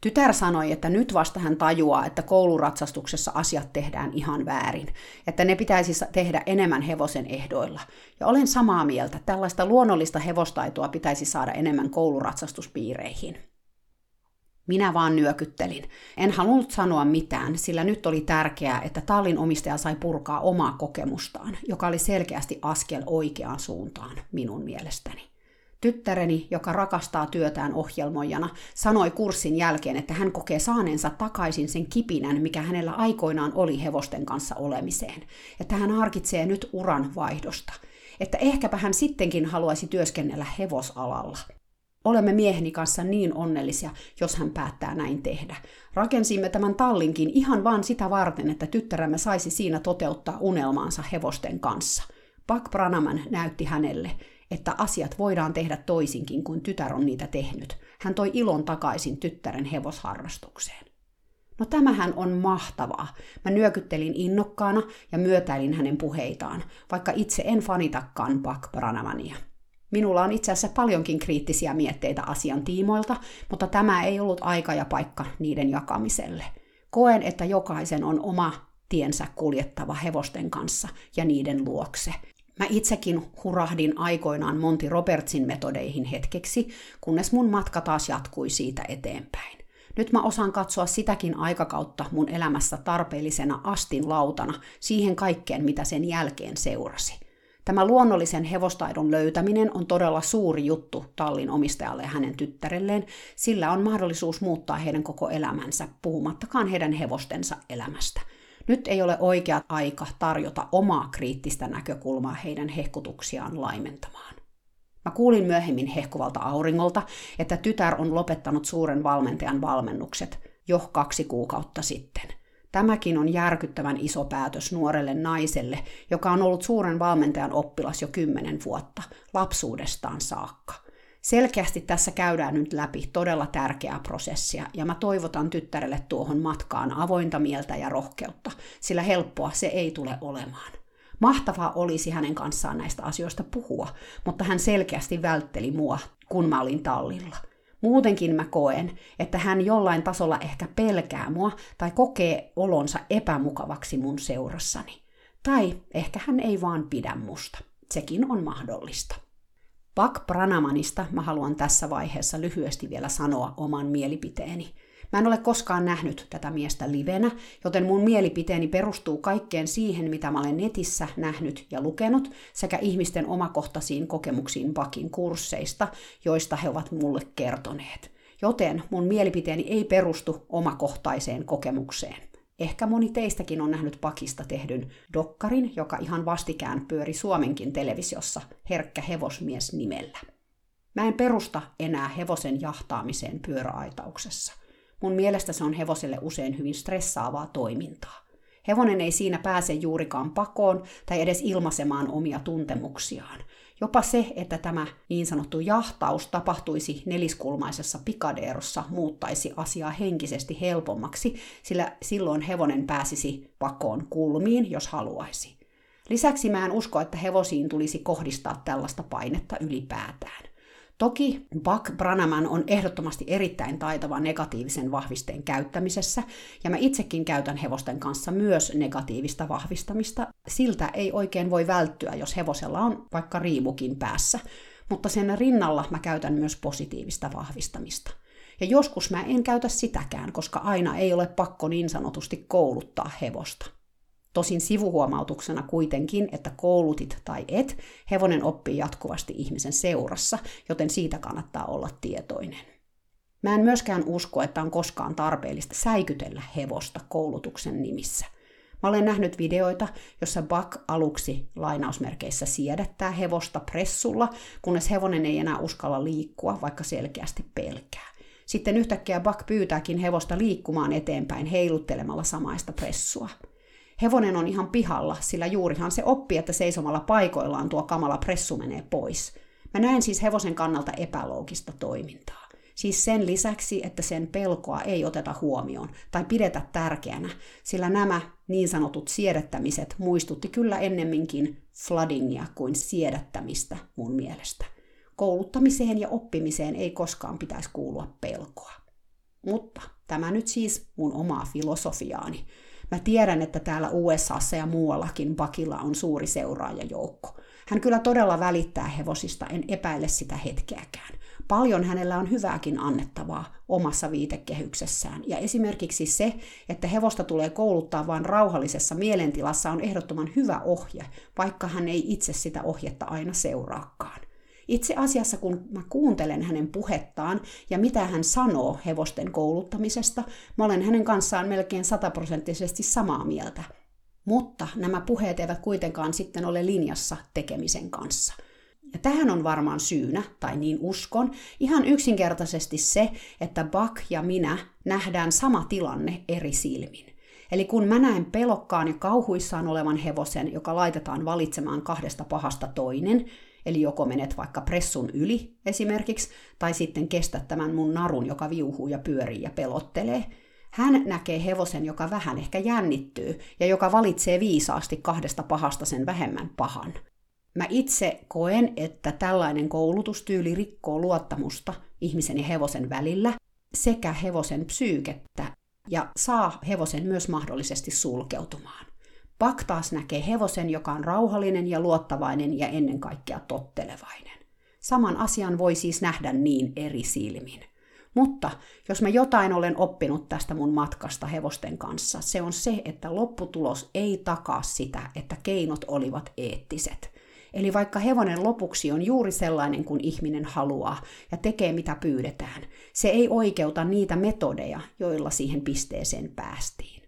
Tytär sanoi, että nyt vasta hän tajuaa, että kouluratsastuksessa asiat tehdään ihan väärin, että ne pitäisi tehdä enemmän hevosen ehdoilla. Ja olen samaa mieltä, tällaista luonnollista hevostaitoa pitäisi saada enemmän kouluratsastuspiireihin. Minä vaan nyökyttelin. En halunnut sanoa mitään, sillä nyt oli tärkeää, että tallin omistaja sai purkaa omaa kokemustaan, joka oli selkeästi askel oikeaan suuntaan minun mielestäni. Tyttäreni, joka rakastaa työtään ohjelmoijana, sanoi kurssin jälkeen, että hän kokee saaneensa takaisin sen kipinän, mikä hänellä aikoinaan oli hevosten kanssa olemiseen. Että hän harkitsee nyt uran vaihdosta. Että ehkäpä hän sittenkin haluaisi työskennellä hevosalalla. Olemme mieheni kanssa niin onnellisia, jos hän päättää näin tehdä. Rakensimme tämän tallinkin ihan vain sitä varten, että tyttäremme saisi siinä toteuttaa unelmaansa hevosten kanssa. Pak Branaman näytti hänelle, että asiat voidaan tehdä toisinkin kuin tytär on niitä tehnyt. Hän toi ilon takaisin tyttären hevosharrastukseen. No tämähän on mahtavaa. Mä nyökyttelin innokkaana ja myötäilin hänen puheitaan, vaikka itse en fanitakaan Pak Branamania. Minulla on itse asiassa paljonkin kriittisiä mietteitä asian tiimoilta, mutta tämä ei ollut aika ja paikka niiden jakamiselle. Koen, että jokaisen on oma tiensä kuljettava hevosten kanssa ja niiden luokse. Mä itsekin hurahdin aikoinaan Monty Robertsin metodeihin hetkeksi, kunnes mun matka taas jatkui siitä eteenpäin. Nyt mä osaan katsoa sitäkin aikakautta mun elämässä tarpeellisena astin lautana siihen kaikkeen, mitä sen jälkeen seurasi. Tämä luonnollisen hevostaidon löytäminen on todella suuri juttu tallin omistajalle ja hänen tyttärelleen, sillä on mahdollisuus muuttaa heidän koko elämänsä, puhumattakaan heidän hevostensa elämästä. Nyt ei ole oikea aika tarjota omaa kriittistä näkökulmaa heidän hehkutuksiaan laimentamaan. Mä kuulin myöhemmin hehkuvalta auringolta, että tytär on lopettanut suuren valmentajan valmennukset jo kaksi kuukautta sitten – Tämäkin on järkyttävän iso päätös nuorelle naiselle, joka on ollut suuren valmentajan oppilas jo kymmenen vuotta, lapsuudestaan saakka. Selkeästi tässä käydään nyt läpi todella tärkeää prosessia, ja mä toivotan tyttärelle tuohon matkaan avointa mieltä ja rohkeutta, sillä helppoa se ei tule olemaan. Mahtavaa olisi hänen kanssaan näistä asioista puhua, mutta hän selkeästi vältteli mua, kun mä olin tallilla. Muutenkin mä koen, että hän jollain tasolla ehkä pelkää mua tai kokee olonsa epämukavaksi mun seurassani. Tai ehkä hän ei vaan pidä musta. Sekin on mahdollista. Pak Pranamanista mä haluan tässä vaiheessa lyhyesti vielä sanoa oman mielipiteeni. Mä en ole koskaan nähnyt tätä miestä livenä, joten mun mielipiteeni perustuu kaikkeen siihen, mitä mä olen netissä nähnyt ja lukenut, sekä ihmisten omakohtaisiin kokemuksiin Bakin kursseista, joista he ovat mulle kertoneet. Joten mun mielipiteeni ei perustu omakohtaiseen kokemukseen. Ehkä moni teistäkin on nähnyt Pakista tehdyn dokkarin, joka ihan vastikään pyöri Suomenkin televisiossa Herkkä hevosmies nimellä. Mä en perusta enää hevosen jahtaamiseen pyöräaitauksessa. Mun mielestä se on hevoselle usein hyvin stressaavaa toimintaa. Hevonen ei siinä pääse juurikaan pakoon tai edes ilmaisemaan omia tuntemuksiaan. Jopa se, että tämä niin sanottu jahtaus tapahtuisi neliskulmaisessa pikadeerossa, muuttaisi asiaa henkisesti helpommaksi, sillä silloin hevonen pääsisi pakoon kulmiin, jos haluaisi. Lisäksi mä en usko, että hevosiin tulisi kohdistaa tällaista painetta ylipäätään. Toki Buck Branaman on ehdottomasti erittäin taitava negatiivisen vahvisteen käyttämisessä, ja mä itsekin käytän hevosten kanssa myös negatiivista vahvistamista. Siltä ei oikein voi välttyä, jos hevosella on vaikka riimukin päässä, mutta sen rinnalla mä käytän myös positiivista vahvistamista. Ja joskus mä en käytä sitäkään, koska aina ei ole pakko niin sanotusti kouluttaa hevosta. Tosin sivuhuomautuksena kuitenkin, että koulutit tai et, hevonen oppii jatkuvasti ihmisen seurassa, joten siitä kannattaa olla tietoinen. Mä en myöskään usko, että on koskaan tarpeellista säikytellä hevosta koulutuksen nimissä. Mä olen nähnyt videoita, jossa Buck aluksi lainausmerkeissä siedättää hevosta pressulla, kunnes hevonen ei enää uskalla liikkua, vaikka selkeästi pelkää. Sitten yhtäkkiä Buck pyytääkin hevosta liikkumaan eteenpäin heiluttelemalla samaista pressua – Hevonen on ihan pihalla, sillä juurihan se oppii, että seisomalla paikoillaan tuo kamala pressu menee pois. Mä näen siis hevosen kannalta epäloogista toimintaa. Siis sen lisäksi, että sen pelkoa ei oteta huomioon tai pidetä tärkeänä, sillä nämä niin sanotut siedättämiset muistutti kyllä ennemminkin floodingia kuin siedättämistä mun mielestä. Kouluttamiseen ja oppimiseen ei koskaan pitäisi kuulua pelkoa. Mutta tämä nyt siis mun omaa filosofiaani. Mä tiedän, että täällä USAssa ja muuallakin Bakilla on suuri seuraajajoukko. Hän kyllä todella välittää hevosista, en epäile sitä hetkeäkään. Paljon hänellä on hyvääkin annettavaa omassa viitekehyksessään. Ja esimerkiksi se, että hevosta tulee kouluttaa vain rauhallisessa mielentilassa on ehdottoman hyvä ohje, vaikka hän ei itse sitä ohjetta aina seuraakaan. Itse asiassa kun mä kuuntelen hänen puhettaan ja mitä hän sanoo hevosten kouluttamisesta, mä olen hänen kanssaan melkein sataprosenttisesti samaa mieltä. Mutta nämä puheet eivät kuitenkaan sitten ole linjassa tekemisen kanssa. Ja tähän on varmaan syynä, tai niin uskon, ihan yksinkertaisesti se, että Buck ja minä nähdään sama tilanne eri silmin. Eli kun mä näen pelokkaan ja kauhuissaan olevan hevosen, joka laitetaan valitsemaan kahdesta pahasta toinen, Eli joko menet vaikka pressun yli esimerkiksi, tai sitten kestät tämän mun narun, joka viuhuu ja pyörii ja pelottelee. Hän näkee hevosen, joka vähän ehkä jännittyy ja joka valitsee viisaasti kahdesta pahasta sen vähemmän pahan. Mä itse koen, että tällainen koulutustyyli rikkoo luottamusta ihmisen ja hevosen välillä sekä hevosen psyykettä ja saa hevosen myös mahdollisesti sulkeutumaan. Pak taas näkee hevosen, joka on rauhallinen ja luottavainen ja ennen kaikkea tottelevainen. Saman asian voi siis nähdä niin eri silmin. Mutta jos mä jotain olen oppinut tästä mun matkasta hevosten kanssa, se on se, että lopputulos ei takaa sitä, että keinot olivat eettiset. Eli vaikka hevonen lopuksi on juuri sellainen kuin ihminen haluaa ja tekee mitä pyydetään, se ei oikeuta niitä metodeja, joilla siihen pisteeseen päästiin.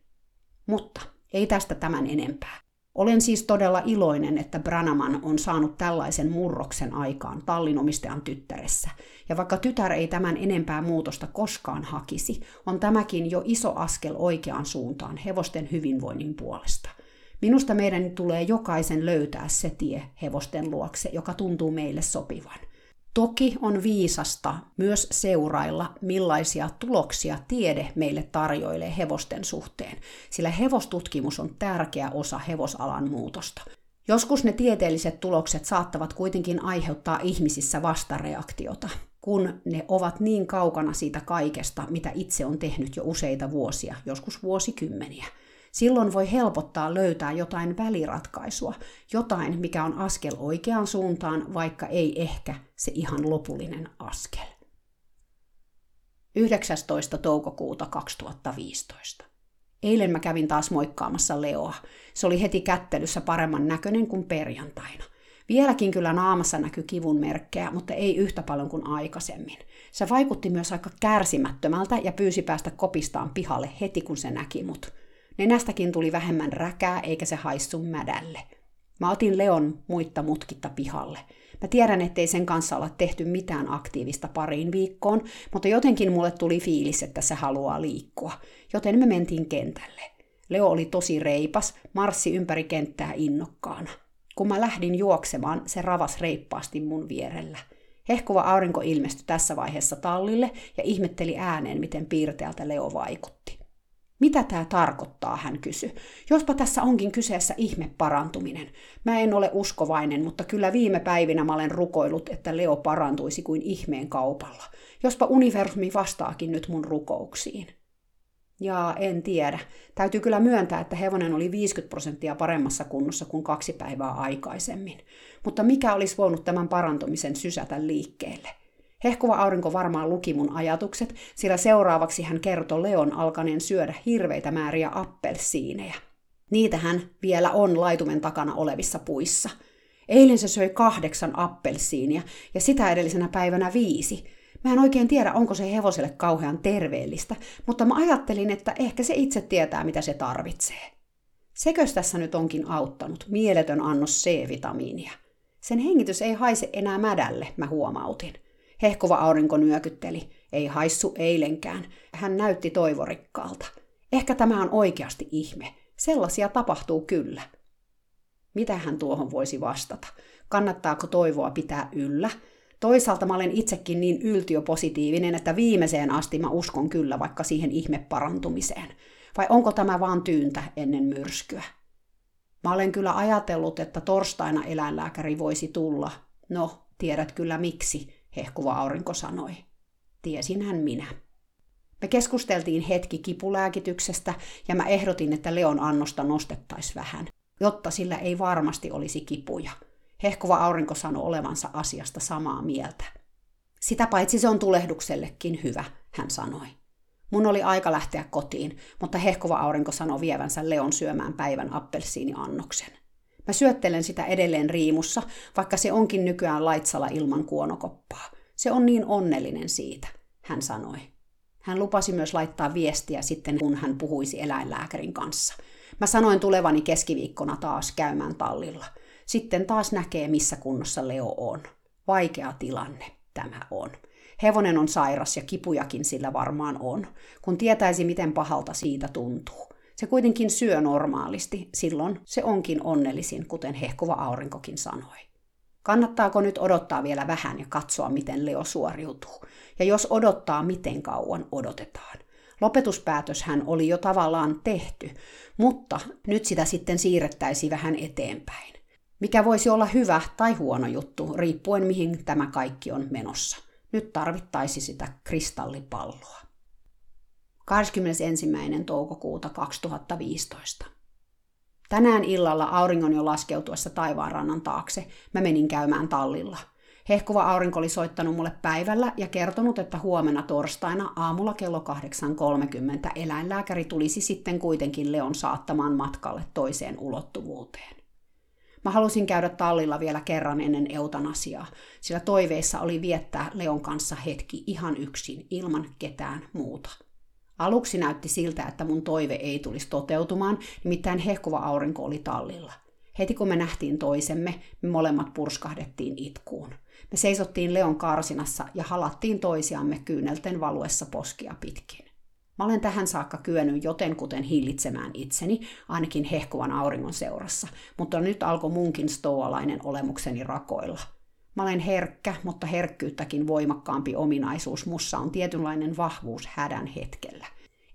Mutta ei tästä tämän enempää. Olen siis todella iloinen, että Branaman on saanut tällaisen murroksen aikaan tallinomistajan tyttäressä. Ja vaikka tytär ei tämän enempää muutosta koskaan hakisi, on tämäkin jo iso askel oikeaan suuntaan hevosten hyvinvoinnin puolesta. Minusta meidän tulee jokaisen löytää se tie hevosten luokse, joka tuntuu meille sopivan. Toki on viisasta myös seurailla, millaisia tuloksia tiede meille tarjoilee hevosten suhteen, sillä hevostutkimus on tärkeä osa hevosalan muutosta. Joskus ne tieteelliset tulokset saattavat kuitenkin aiheuttaa ihmisissä vastareaktiota, kun ne ovat niin kaukana siitä kaikesta, mitä itse on tehnyt jo useita vuosia, joskus vuosikymmeniä. Silloin voi helpottaa löytää jotain väliratkaisua, jotain, mikä on askel oikeaan suuntaan, vaikka ei ehkä se ihan lopullinen askel. 19. toukokuuta 2015. Eilen mä kävin taas moikkaamassa Leoa. Se oli heti kättelyssä paremman näköinen kuin perjantaina. Vieläkin kyllä naamassa näkyi kivun merkkejä, mutta ei yhtä paljon kuin aikaisemmin. Se vaikutti myös aika kärsimättömältä ja pyysi päästä kopistaan pihalle heti kun se näki mut. Nenästäkin tuli vähemmän räkää eikä se haissu mädälle. Mä otin Leon muitta mutkitta pihalle. Mä tiedän, ettei sen kanssa olla tehty mitään aktiivista pariin viikkoon, mutta jotenkin mulle tuli fiilis, että se haluaa liikkua, joten me mentiin kentälle. Leo oli tosi reipas, marssi ympäri kenttää innokkaana. Kun mä lähdin juoksemaan, se ravas reippaasti mun vierellä. Hehkuva aurinko ilmestyi tässä vaiheessa tallille ja ihmetteli ääneen, miten piirteältä Leo vaikutti. Mitä tämä tarkoittaa, hän kysyi. Jospa tässä onkin kyseessä ihme parantuminen. Mä en ole uskovainen, mutta kyllä viime päivinä mä olen rukoillut, että Leo parantuisi kuin ihmeen kaupalla. Jospa universumi vastaakin nyt mun rukouksiin. Ja en tiedä. Täytyy kyllä myöntää, että hevonen oli 50 prosenttia paremmassa kunnossa kuin kaksi päivää aikaisemmin. Mutta mikä olisi voinut tämän parantumisen sysätä liikkeelle? Hehkuva aurinko varmaan luki mun ajatukset, sillä seuraavaksi hän kertoi Leon alkaneen syödä hirveitä määriä appelsiineja. Niitähän vielä on laitumen takana olevissa puissa. Eilen se söi kahdeksan appelsiinia ja sitä edellisenä päivänä viisi. Mä en oikein tiedä, onko se hevoselle kauhean terveellistä, mutta mä ajattelin, että ehkä se itse tietää, mitä se tarvitsee. Sekös tässä nyt onkin auttanut mieletön annos C-vitamiinia? Sen hengitys ei haise enää mädälle, mä huomautin. Hehkuva aurinko nyökytteli. Ei haissu eilenkään. Hän näytti toivorikkaalta. Ehkä tämä on oikeasti ihme. Sellaisia tapahtuu kyllä. Mitä hän tuohon voisi vastata? Kannattaako toivoa pitää yllä? Toisaalta mä olen itsekin niin yltiöpositiivinen, että viimeiseen asti mä uskon kyllä vaikka siihen ihmeparantumiseen. Vai onko tämä vaan tyyntä ennen myrskyä? Mä olen kyllä ajatellut, että torstaina eläinlääkäri voisi tulla. No, tiedät kyllä miksi hehkuva aurinko sanoi. Tiesinhän minä. Me keskusteltiin hetki kipulääkityksestä ja mä ehdotin, että Leon annosta nostettaisiin vähän, jotta sillä ei varmasti olisi kipuja. Hehkuva aurinko sanoi olevansa asiasta samaa mieltä. Sitä paitsi se on tulehduksellekin hyvä, hän sanoi. Mun oli aika lähteä kotiin, mutta hehkuva aurinko sanoi vievänsä Leon syömään päivän appelsiiniannoksen. Mä syöttelen sitä edelleen riimussa, vaikka se onkin nykyään laitsalla ilman kuonokoppaa. Se on niin onnellinen siitä, hän sanoi. Hän lupasi myös laittaa viestiä sitten, kun hän puhuisi eläinlääkärin kanssa. Mä sanoin tulevani keskiviikkona taas käymään tallilla. Sitten taas näkee, missä kunnossa Leo on. Vaikea tilanne tämä on. Hevonen on sairas ja kipujakin sillä varmaan on, kun tietäisi, miten pahalta siitä tuntuu. Se kuitenkin syö normaalisti, silloin se onkin onnellisin, kuten hehkuva aurinkokin sanoi. Kannattaako nyt odottaa vielä vähän ja katsoa, miten Leo suoriutuu? Ja jos odottaa, miten kauan odotetaan? Lopetuspäätöshän oli jo tavallaan tehty, mutta nyt sitä sitten siirrettäisiin vähän eteenpäin. Mikä voisi olla hyvä tai huono juttu, riippuen mihin tämä kaikki on menossa. Nyt tarvittaisi sitä kristallipalloa. 21. toukokuuta 2015. Tänään illalla auringon jo laskeutuessa taivaanrannan taakse mä menin käymään tallilla. Hehkuva aurinko oli soittanut mulle päivällä ja kertonut, että huomenna torstaina aamulla kello 8.30 eläinlääkäri tulisi sitten kuitenkin Leon saattamaan matkalle toiseen ulottuvuuteen. Mä halusin käydä tallilla vielä kerran ennen eutanasiaa, sillä toiveissa oli viettää Leon kanssa hetki ihan yksin, ilman ketään muuta. Aluksi näytti siltä, että mun toive ei tulisi toteutumaan, nimittäin hehkuva aurinko oli tallilla. Heti kun me nähtiin toisemme, me molemmat purskahdettiin itkuun. Me seisottiin Leon karsinassa ja halattiin toisiamme kyynelten valuessa poskia pitkin. Mä olen tähän saakka kyennyt jotenkuten hillitsemään itseni, ainakin hehkuvan auringon seurassa, mutta nyt alkoi munkin stoalainen olemukseni rakoilla. Mä olen herkkä, mutta herkkyyttäkin voimakkaampi ominaisuus mussa on tietynlainen vahvuus hädän hetkellä.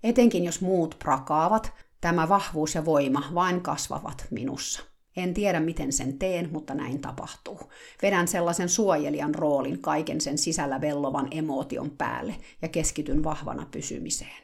Etenkin jos muut prakaavat, tämä vahvuus ja voima vain kasvavat minussa. En tiedä, miten sen teen, mutta näin tapahtuu. Vedän sellaisen suojelijan roolin kaiken sen sisällä vellovan emootion päälle ja keskityn vahvana pysymiseen.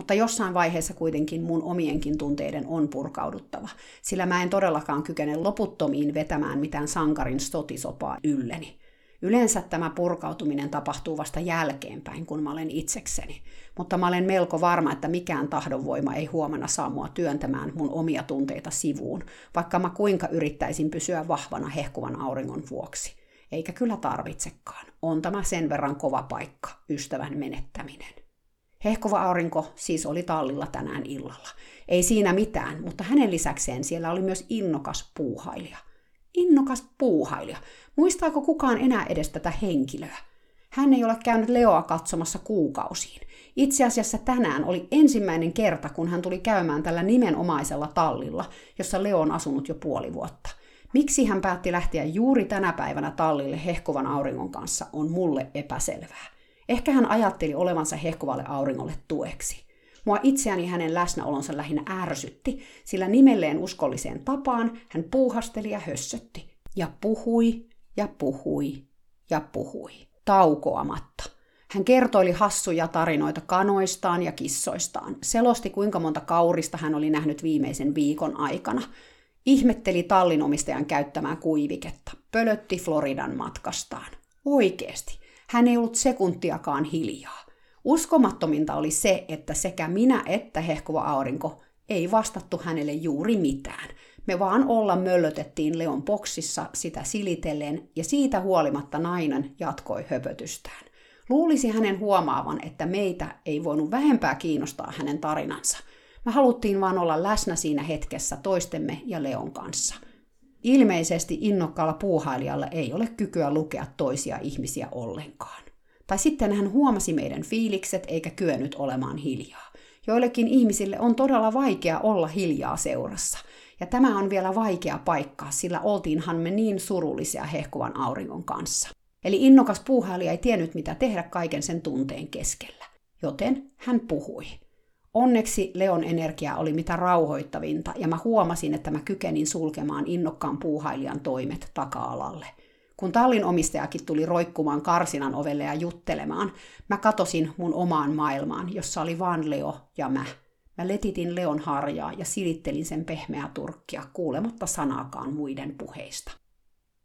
Mutta jossain vaiheessa kuitenkin mun omienkin tunteiden on purkauduttava, sillä mä en todellakaan kykene loputtomiin vetämään mitään sankarin stotisopaa ylleni. Yleensä tämä purkautuminen tapahtuu vasta jälkeenpäin, kun mä olen itsekseni, mutta mä olen melko varma, että mikään tahdonvoima ei huomenna saa mua työntämään mun omia tunteita sivuun, vaikka mä kuinka yrittäisin pysyä vahvana hehkuvan auringon vuoksi. Eikä kyllä tarvitsekaan. On tämä sen verran kova paikka, ystävän menettäminen. Hehkova aurinko siis oli tallilla tänään illalla. Ei siinä mitään, mutta hänen lisäkseen siellä oli myös innokas puuhailija. Innokas puuhailija. Muistaako kukaan enää edes tätä henkilöä? Hän ei ole käynyt Leoa katsomassa kuukausiin. Itse asiassa tänään oli ensimmäinen kerta, kun hän tuli käymään tällä nimenomaisella tallilla, jossa Leo on asunut jo puoli vuotta. Miksi hän päätti lähteä juuri tänä päivänä tallille hehkovan auringon kanssa, on mulle epäselvää. Ehkä hän ajatteli olevansa hehkuvalle auringolle tueksi. Mua itseäni hänen läsnäolonsa lähinnä ärsytti, sillä nimelleen uskolliseen tapaan hän puuhasteli ja hössötti. Ja puhui ja puhui ja puhui. Taukoamatta. Hän kertoili hassuja tarinoita kanoistaan ja kissoistaan, selosti kuinka monta kaurista hän oli nähnyt viimeisen viikon aikana, ihmetteli tallinomistajan käyttämää kuiviketta, pölötti Floridan matkastaan. Oikeesti, hän ei ollut sekuntiakaan hiljaa. Uskomattominta oli se, että sekä minä että hehkuva aurinko ei vastattu hänelle juuri mitään. Me vaan olla möllötettiin Leon boksissa sitä silitellen ja siitä huolimatta nainen jatkoi höpötystään. Luulisi hänen huomaavan, että meitä ei voinut vähempää kiinnostaa hänen tarinansa. Me haluttiin vaan olla läsnä siinä hetkessä toistemme ja Leon kanssa – Ilmeisesti innokkaalla puuhailijalla ei ole kykyä lukea toisia ihmisiä ollenkaan. Tai sitten hän huomasi meidän fiilikset eikä kyennyt olemaan hiljaa. Joillekin ihmisille on todella vaikea olla hiljaa seurassa. Ja tämä on vielä vaikea paikka, sillä oltiinhan me niin surullisia hehkuvan auringon kanssa. Eli innokas puuhailija ei tiennyt mitä tehdä kaiken sen tunteen keskellä. Joten hän puhui. Onneksi Leon energia oli mitä rauhoittavinta, ja mä huomasin, että mä kykenin sulkemaan innokkaan puuhailijan toimet taka-alalle. Kun tallin omistajakin tuli roikkumaan karsinan ovelle ja juttelemaan, mä katosin mun omaan maailmaan, jossa oli vaan Leo ja mä. Mä letitin Leon harjaa ja silittelin sen pehmeää turkkia kuulematta sanaakaan muiden puheista.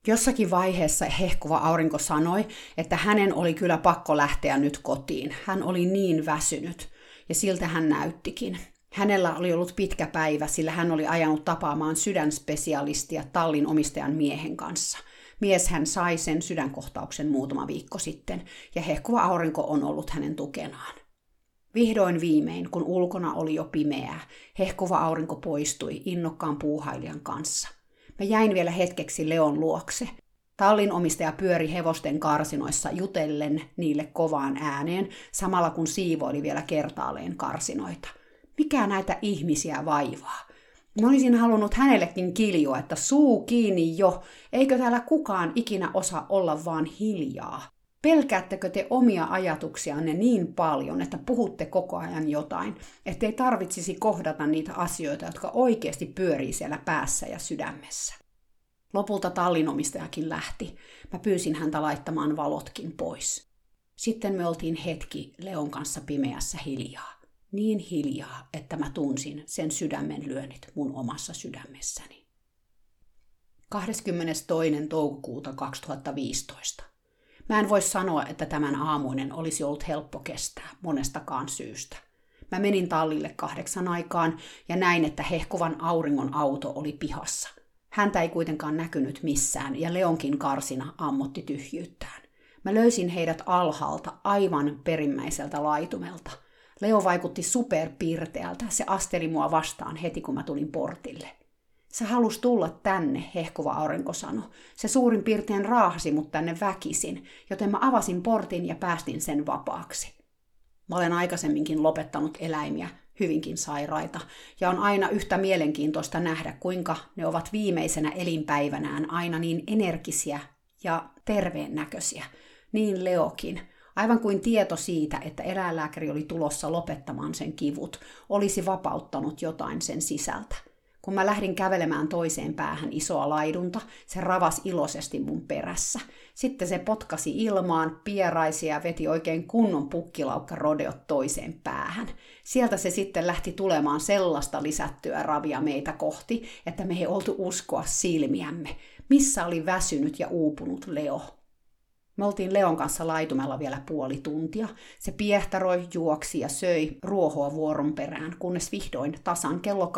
Jossakin vaiheessa hehkuva aurinko sanoi, että hänen oli kyllä pakko lähteä nyt kotiin. Hän oli niin väsynyt – ja siltä hän näyttikin. Hänellä oli ollut pitkä päivä, sillä hän oli ajanut tapaamaan sydänspesialistia tallin omistajan miehen kanssa. Mies hän sai sen sydänkohtauksen muutama viikko sitten, ja hehkuva aurinko on ollut hänen tukenaan. Vihdoin viimein, kun ulkona oli jo pimeää, hehkuva aurinko poistui innokkaan puuhailijan kanssa. Mä jäin vielä hetkeksi Leon luokse, Tallin omistaja pyöri hevosten karsinoissa jutellen niille kovaan ääneen, samalla kun siivoili vielä kertaalleen karsinoita. Mikä näitä ihmisiä vaivaa? Mä olisin halunnut hänellekin kiljua, että suu kiinni jo, eikö täällä kukaan ikinä osaa olla vaan hiljaa? Pelkäättekö te omia ajatuksianne niin paljon, että puhutte koko ajan jotain, ettei tarvitsisi kohdata niitä asioita, jotka oikeasti pyörii siellä päässä ja sydämessä? Lopulta tallinomistajakin lähti. Mä pyysin häntä laittamaan valotkin pois. Sitten me oltiin hetki Leon kanssa pimeässä hiljaa. Niin hiljaa, että mä tunsin sen sydämen lyönnit mun omassa sydämessäni. 22. toukokuuta 2015. Mä en voi sanoa, että tämän aamuinen olisi ollut helppo kestää monestakaan syystä. Mä menin tallille kahdeksan aikaan ja näin, että hehkuvan auringon auto oli pihassa – Häntä ei kuitenkaan näkynyt missään ja Leonkin karsina ammotti tyhjyyttään. Mä löysin heidät alhaalta aivan perimmäiseltä laitumelta. Leo vaikutti superpiirteältä. Se asteli mua vastaan heti, kun mä tulin portille. Se halusi tulla tänne, hehkuva aurinko sanoi. Se suurin piirtein raahasi mut tänne väkisin, joten mä avasin portin ja päästin sen vapaaksi. Mä olen aikaisemminkin lopettanut eläimiä, hyvinkin sairaita, ja on aina yhtä mielenkiintoista nähdä, kuinka ne ovat viimeisenä elinpäivänään aina niin energisiä ja terveen näköisiä. Niin Leokin. Aivan kuin tieto siitä, että eläinlääkäri oli tulossa lopettamaan sen kivut, olisi vapauttanut jotain sen sisältä. Kun mä lähdin kävelemään toiseen päähän isoa laidunta, se ravas iloisesti mun perässä. Sitten se potkasi ilmaan, pieraisi ja veti oikein kunnon pukkilaukka rodeot toiseen päähän. Sieltä se sitten lähti tulemaan sellaista lisättyä ravia meitä kohti, että me ei oltu uskoa silmiämme. Missä oli väsynyt ja uupunut Leo? Me oltiin Leon kanssa laitumella vielä puoli tuntia. Se piehtaroi, juoksi ja söi ruohoa vuoron perään, kunnes vihdoin tasan kello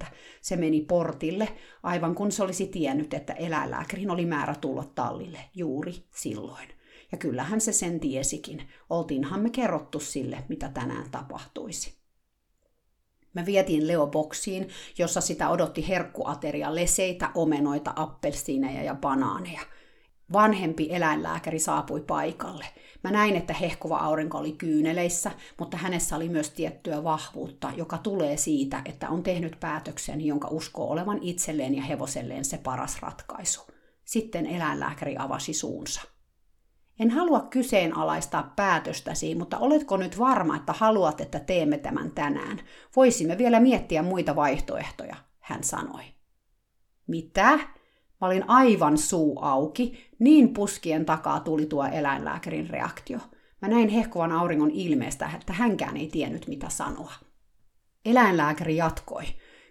8.30 se meni portille, aivan kun se olisi tiennyt, että eläinlääkärin oli määrä tulla tallille juuri silloin. Ja kyllähän se sen tiesikin. Oltiinhan me kerrottu sille, mitä tänään tapahtuisi. Me vietiin Leo boksiin, jossa sitä odotti herkkuateria, leseitä, omenoita, appelsiineja ja banaaneja – vanhempi eläinlääkäri saapui paikalle. Mä näin, että hehkuva aurinko oli kyyneleissä, mutta hänessä oli myös tiettyä vahvuutta, joka tulee siitä, että on tehnyt päätöksen, jonka uskoo olevan itselleen ja hevoselleen se paras ratkaisu. Sitten eläinlääkäri avasi suunsa. En halua kyseenalaistaa päätöstäsi, mutta oletko nyt varma, että haluat, että teemme tämän tänään? Voisimme vielä miettiä muita vaihtoehtoja, hän sanoi. Mitä? Mä olin aivan suu auki, niin puskien takaa tuli tuo eläinlääkärin reaktio. Mä näin hehkuvan auringon ilmeestä, että hänkään ei tiennyt mitä sanoa. Eläinlääkäri jatkoi.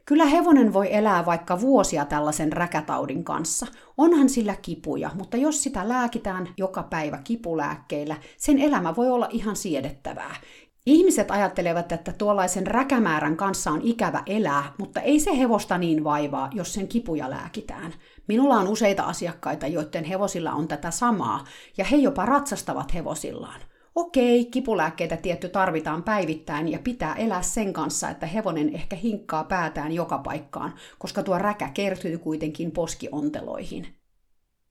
Kyllä hevonen voi elää vaikka vuosia tällaisen räkätaudin kanssa. Onhan sillä kipuja, mutta jos sitä lääkitään joka päivä kipulääkkeillä, sen elämä voi olla ihan siedettävää. Ihmiset ajattelevat, että tuollaisen räkämäärän kanssa on ikävä elää, mutta ei se hevosta niin vaivaa, jos sen kipuja lääkitään. Minulla on useita asiakkaita, joiden hevosilla on tätä samaa, ja he jopa ratsastavat hevosillaan. Okei, kipulääkkeitä tietty tarvitaan päivittäin ja pitää elää sen kanssa, että hevonen ehkä hinkkaa päätään joka paikkaan, koska tuo räkä kertyy kuitenkin poskionteloihin.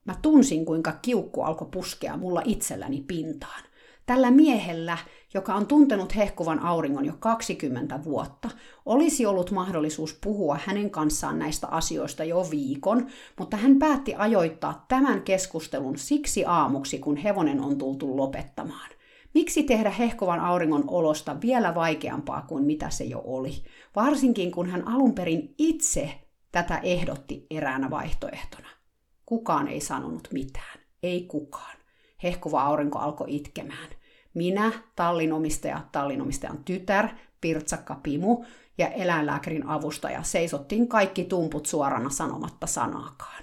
Mä tunsin, kuinka kiukku alkoi puskea mulla itselläni pintaan. Tällä miehellä, joka on tuntenut hehkuvan auringon jo 20 vuotta, olisi ollut mahdollisuus puhua hänen kanssaan näistä asioista jo viikon, mutta hän päätti ajoittaa tämän keskustelun siksi aamuksi, kun hevonen on tultu lopettamaan. Miksi tehdä hehkuvan auringon olosta vielä vaikeampaa kuin mitä se jo oli, varsinkin kun hän alun perin itse tätä ehdotti eräänä vaihtoehtona? Kukaan ei sanonut mitään, ei kukaan. Hehkuva aurinko alkoi itkemään. Minä, tallinomistaja, tallinomistajan tytär, Pirtsakka Pimu ja eläinlääkärin avustaja seisottiin kaikki tumput suorana sanomatta sanaakaan.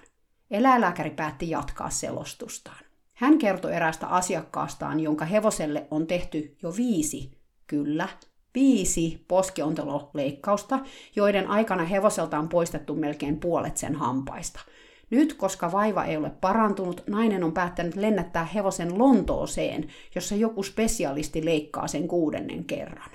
Eläinlääkäri päätti jatkaa selostustaan. Hän kertoi eräästä asiakkaastaan, jonka hevoselle on tehty jo viisi, kyllä, viisi poskionteloleikkausta, joiden aikana hevoselta on poistettu melkein puolet sen hampaista – nyt, koska vaiva ei ole parantunut, nainen on päättänyt lennättää hevosen Lontooseen, jossa joku spesialisti leikkaa sen kuudennen kerran.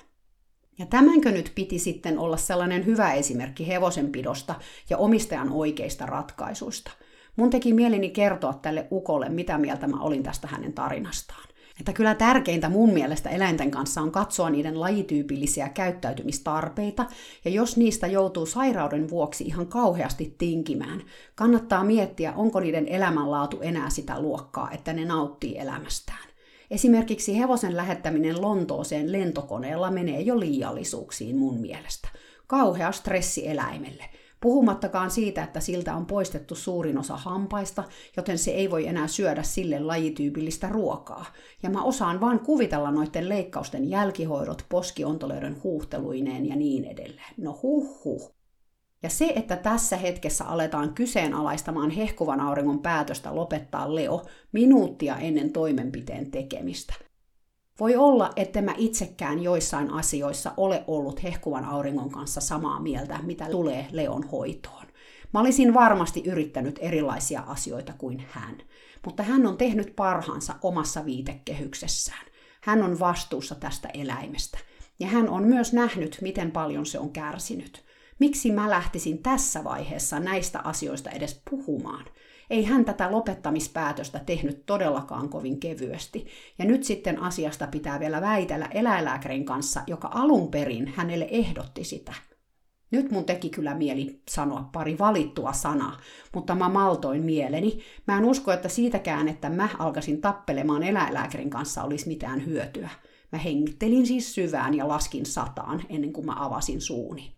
Ja tämänkö nyt piti sitten olla sellainen hyvä esimerkki hevosenpidosta ja omistajan oikeista ratkaisuista? Mun teki mieleni kertoa tälle ukolle, mitä mieltä mä olin tästä hänen tarinastaan. Että kyllä tärkeintä mun mielestä eläinten kanssa on katsoa niiden lajityypillisiä käyttäytymistarpeita, ja jos niistä joutuu sairauden vuoksi ihan kauheasti tinkimään, kannattaa miettiä, onko niiden elämänlaatu enää sitä luokkaa, että ne nauttii elämästään. Esimerkiksi hevosen lähettäminen Lontooseen lentokoneella menee jo liiallisuuksiin mun mielestä. Kauhea stressi eläimelle – Puhumattakaan siitä, että siltä on poistettu suurin osa hampaista, joten se ei voi enää syödä sille lajityypillistä ruokaa. Ja mä osaan vaan kuvitella noiden leikkausten jälkihoidot poskiontoleiden huuhteluineen ja niin edelleen. No huh huh. Ja se, että tässä hetkessä aletaan kyseenalaistamaan hehkuvan auringon päätöstä lopettaa Leo minuuttia ennen toimenpiteen tekemistä, voi olla, että mä itsekään joissain asioissa ole ollut hehkuvan auringon kanssa samaa mieltä, mitä tulee Leon hoitoon. Mä olisin varmasti yrittänyt erilaisia asioita kuin hän, mutta hän on tehnyt parhaansa omassa viitekehyksessään. Hän on vastuussa tästä eläimestä. Ja hän on myös nähnyt, miten paljon se on kärsinyt. Miksi mä lähtisin tässä vaiheessa näistä asioista edes puhumaan? Ei hän tätä lopettamispäätöstä tehnyt todellakaan kovin kevyesti, ja nyt sitten asiasta pitää vielä väitellä eläinlääkärin kanssa, joka alun perin hänelle ehdotti sitä. Nyt mun teki kyllä mieli sanoa pari valittua sanaa, mutta mä maltoin mieleni. Mä en usko, että siitäkään, että mä alkaisin tappelemaan eläinlääkärin kanssa olisi mitään hyötyä. Mä hengittelin siis syvään ja laskin sataan ennen kuin mä avasin suuni.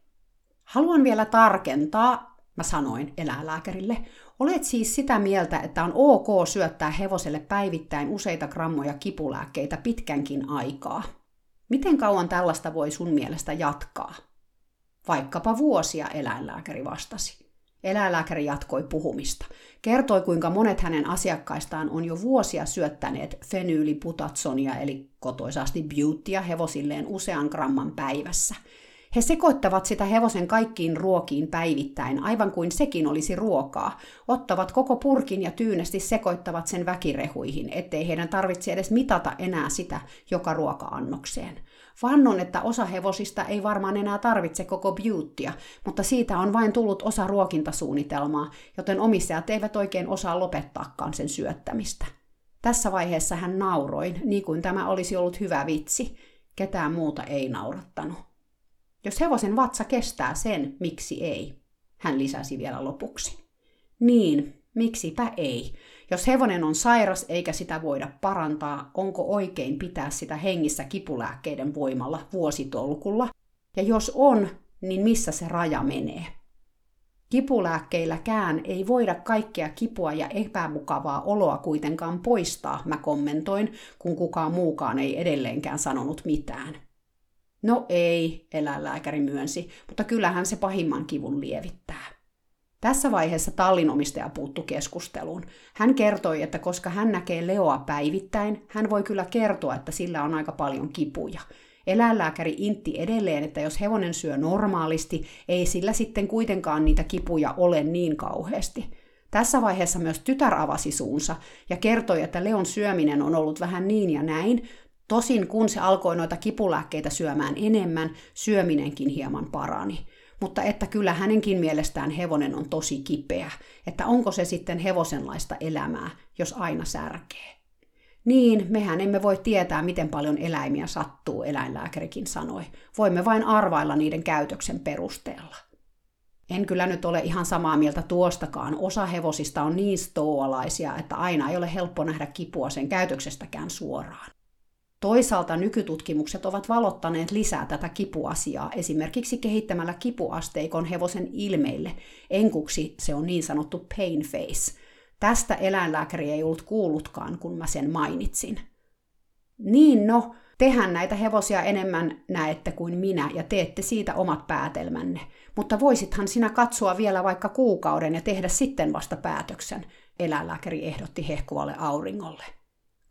Haluan vielä tarkentaa, mä sanoin eläinlääkärille. Olet siis sitä mieltä, että on ok syöttää hevoselle päivittäin useita grammoja kipulääkkeitä pitkänkin aikaa. Miten kauan tällaista voi sun mielestä jatkaa? Vaikkapa vuosia, eläinlääkäri vastasi. Eläinlääkäri jatkoi puhumista. Kertoi, kuinka monet hänen asiakkaistaan on jo vuosia syöttäneet fenyyliputatsonia eli kotoisasti beautya hevosilleen usean gramman päivässä – he sekoittavat sitä hevosen kaikkiin ruokiin päivittäin, aivan kuin sekin olisi ruokaa. Ottavat koko purkin ja tyynesti sekoittavat sen väkirehuihin, ettei heidän tarvitse edes mitata enää sitä joka ruoka-annokseen. Vannon, että osa hevosista ei varmaan enää tarvitse koko beautya, mutta siitä on vain tullut osa ruokintasuunnitelmaa, joten omistajat eivät oikein osaa lopettaakaan sen syöttämistä. Tässä vaiheessa hän nauroi, niin kuin tämä olisi ollut hyvä vitsi. Ketään muuta ei naurattanut. Jos hevosen vatsa kestää sen, miksi ei? Hän lisäsi vielä lopuksi. Niin, miksipä ei? Jos hevonen on sairas eikä sitä voida parantaa, onko oikein pitää sitä hengissä kipulääkkeiden voimalla vuositolkulla? Ja jos on, niin missä se raja menee? Kipulääkkeilläkään ei voida kaikkea kipua ja epämukavaa oloa kuitenkaan poistaa, mä kommentoin, kun kukaan muukaan ei edelleenkään sanonut mitään. No ei, eläinlääkäri myönsi, mutta kyllähän se pahimman kivun lievittää. Tässä vaiheessa tallinomistaja puuttu keskusteluun. Hän kertoi, että koska hän näkee Leoa päivittäin, hän voi kyllä kertoa, että sillä on aika paljon kipuja. Eläinlääkäri intti edelleen, että jos hevonen syö normaalisti, ei sillä sitten kuitenkaan niitä kipuja ole niin kauheasti. Tässä vaiheessa myös tytär avasi suunsa ja kertoi, että Leon syöminen on ollut vähän niin ja näin, Tosin kun se alkoi noita kipulääkkeitä syömään enemmän, syöminenkin hieman parani. Mutta että kyllä hänenkin mielestään hevonen on tosi kipeä, että onko se sitten hevosenlaista elämää, jos aina särkee. Niin, mehän emme voi tietää, miten paljon eläimiä sattuu, eläinlääkärikin sanoi. Voimme vain arvailla niiden käytöksen perusteella. En kyllä nyt ole ihan samaa mieltä tuostakaan. Osa hevosista on niin stoalaisia, että aina ei ole helppo nähdä kipua sen käytöksestäkään suoraan. Toisaalta nykytutkimukset ovat valottaneet lisää tätä kipuasiaa esimerkiksi kehittämällä kipuasteikon hevosen ilmeille. Enkuksi se on niin sanottu pain face. Tästä eläinlääkäri ei ollut kuullutkaan, kun mä sen mainitsin. Niin no, tehän näitä hevosia enemmän näette kuin minä ja teette siitä omat päätelmänne. Mutta voisithan sinä katsoa vielä vaikka kuukauden ja tehdä sitten vasta päätöksen, eläinlääkäri ehdotti hehkuvalle auringolle.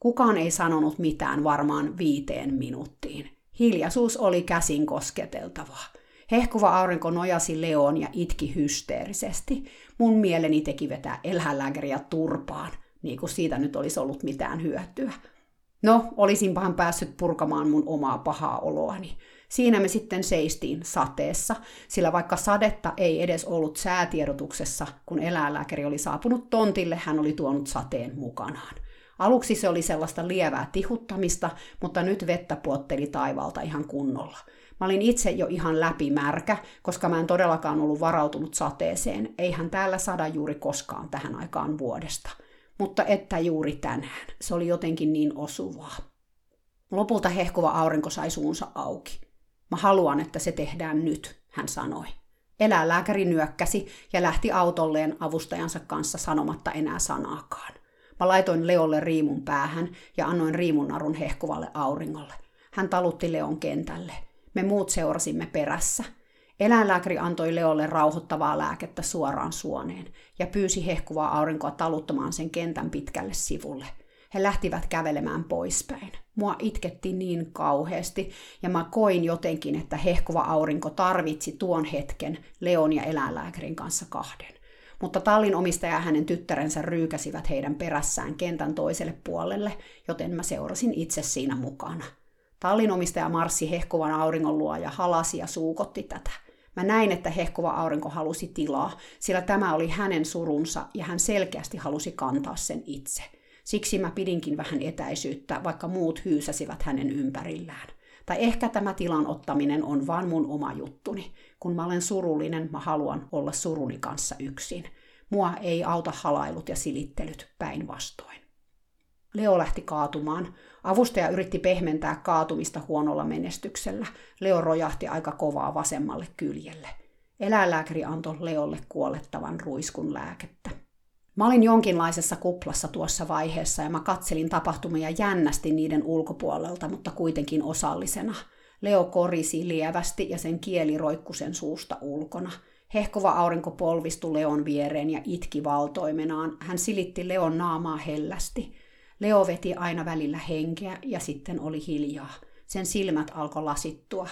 Kukaan ei sanonut mitään varmaan viiteen minuuttiin. Hiljaisuus oli käsin kosketeltavaa. Hehkuva aurinko nojasi Leon ja itki hysteerisesti. Mun mieleni teki vetää eläinlääkäriä turpaan, niin kuin siitä nyt olisi ollut mitään hyötyä. No, olisinpahan päässyt purkamaan mun omaa pahaa oloani. Siinä me sitten seistiin sateessa, sillä vaikka sadetta ei edes ollut säätiedotuksessa, kun eläinlääkäri oli saapunut tontille, hän oli tuonut sateen mukanaan. Aluksi se oli sellaista lievää tihuttamista, mutta nyt vettä puotteli taivalta ihan kunnolla. Mä olin itse jo ihan läpimärkä, koska mä en todellakaan ollut varautunut sateeseen. Eihän täällä sada juuri koskaan tähän aikaan vuodesta. Mutta että juuri tänään. Se oli jotenkin niin osuvaa. Lopulta hehkuva aurinko sai suunsa auki. Mä haluan, että se tehdään nyt, hän sanoi. Eläinlääkäri nyökkäsi ja lähti autolleen avustajansa kanssa sanomatta enää sanaakaan. Mä laitoin Leolle riimun päähän ja annoin riimunarun hehkuvalle auringolle. Hän talutti Leon kentälle. Me muut seurasimme perässä. Eläinlääkäri antoi Leolle rauhoittavaa lääkettä suoraan suoneen ja pyysi hehkuvaa aurinkoa taluttamaan sen kentän pitkälle sivulle. He lähtivät kävelemään poispäin. Mua itketti niin kauheasti ja mä koin jotenkin, että hehkuva aurinko tarvitsi tuon hetken Leon ja eläinlääkärin kanssa kahden mutta tallin omistaja ja hänen tyttärensä ryykäsivät heidän perässään kentän toiselle puolelle, joten mä seurasin itse siinä mukana. Tallin omistaja marssi hehkuvan auringon luo ja halasi ja suukotti tätä. Mä näin, että hehkuva aurinko halusi tilaa, sillä tämä oli hänen surunsa ja hän selkeästi halusi kantaa sen itse. Siksi mä pidinkin vähän etäisyyttä, vaikka muut hyysäsivät hänen ympärillään. Tai ehkä tämä tilan ottaminen on vaan mun oma juttuni. Kun mä olen surullinen, mä haluan olla suruni kanssa yksin. Mua ei auta halailut ja silittelyt päinvastoin. Leo lähti kaatumaan. Avustaja yritti pehmentää kaatumista huonolla menestyksellä. Leo rojahti aika kovaa vasemmalle kyljelle. Eläinlääkäri antoi Leolle kuolettavan ruiskun lääkettä. Mä olin jonkinlaisessa kuplassa tuossa vaiheessa ja mä katselin tapahtumia jännästi niiden ulkopuolelta, mutta kuitenkin osallisena. Leo korisi lievästi ja sen kieli roikkui sen suusta ulkona. Hehkova aurinko polvistui Leon viereen ja itki valtoimenaan. Hän silitti Leon naamaa hellästi. Leo veti aina välillä henkeä ja sitten oli hiljaa. Sen silmät alkoi lasittua.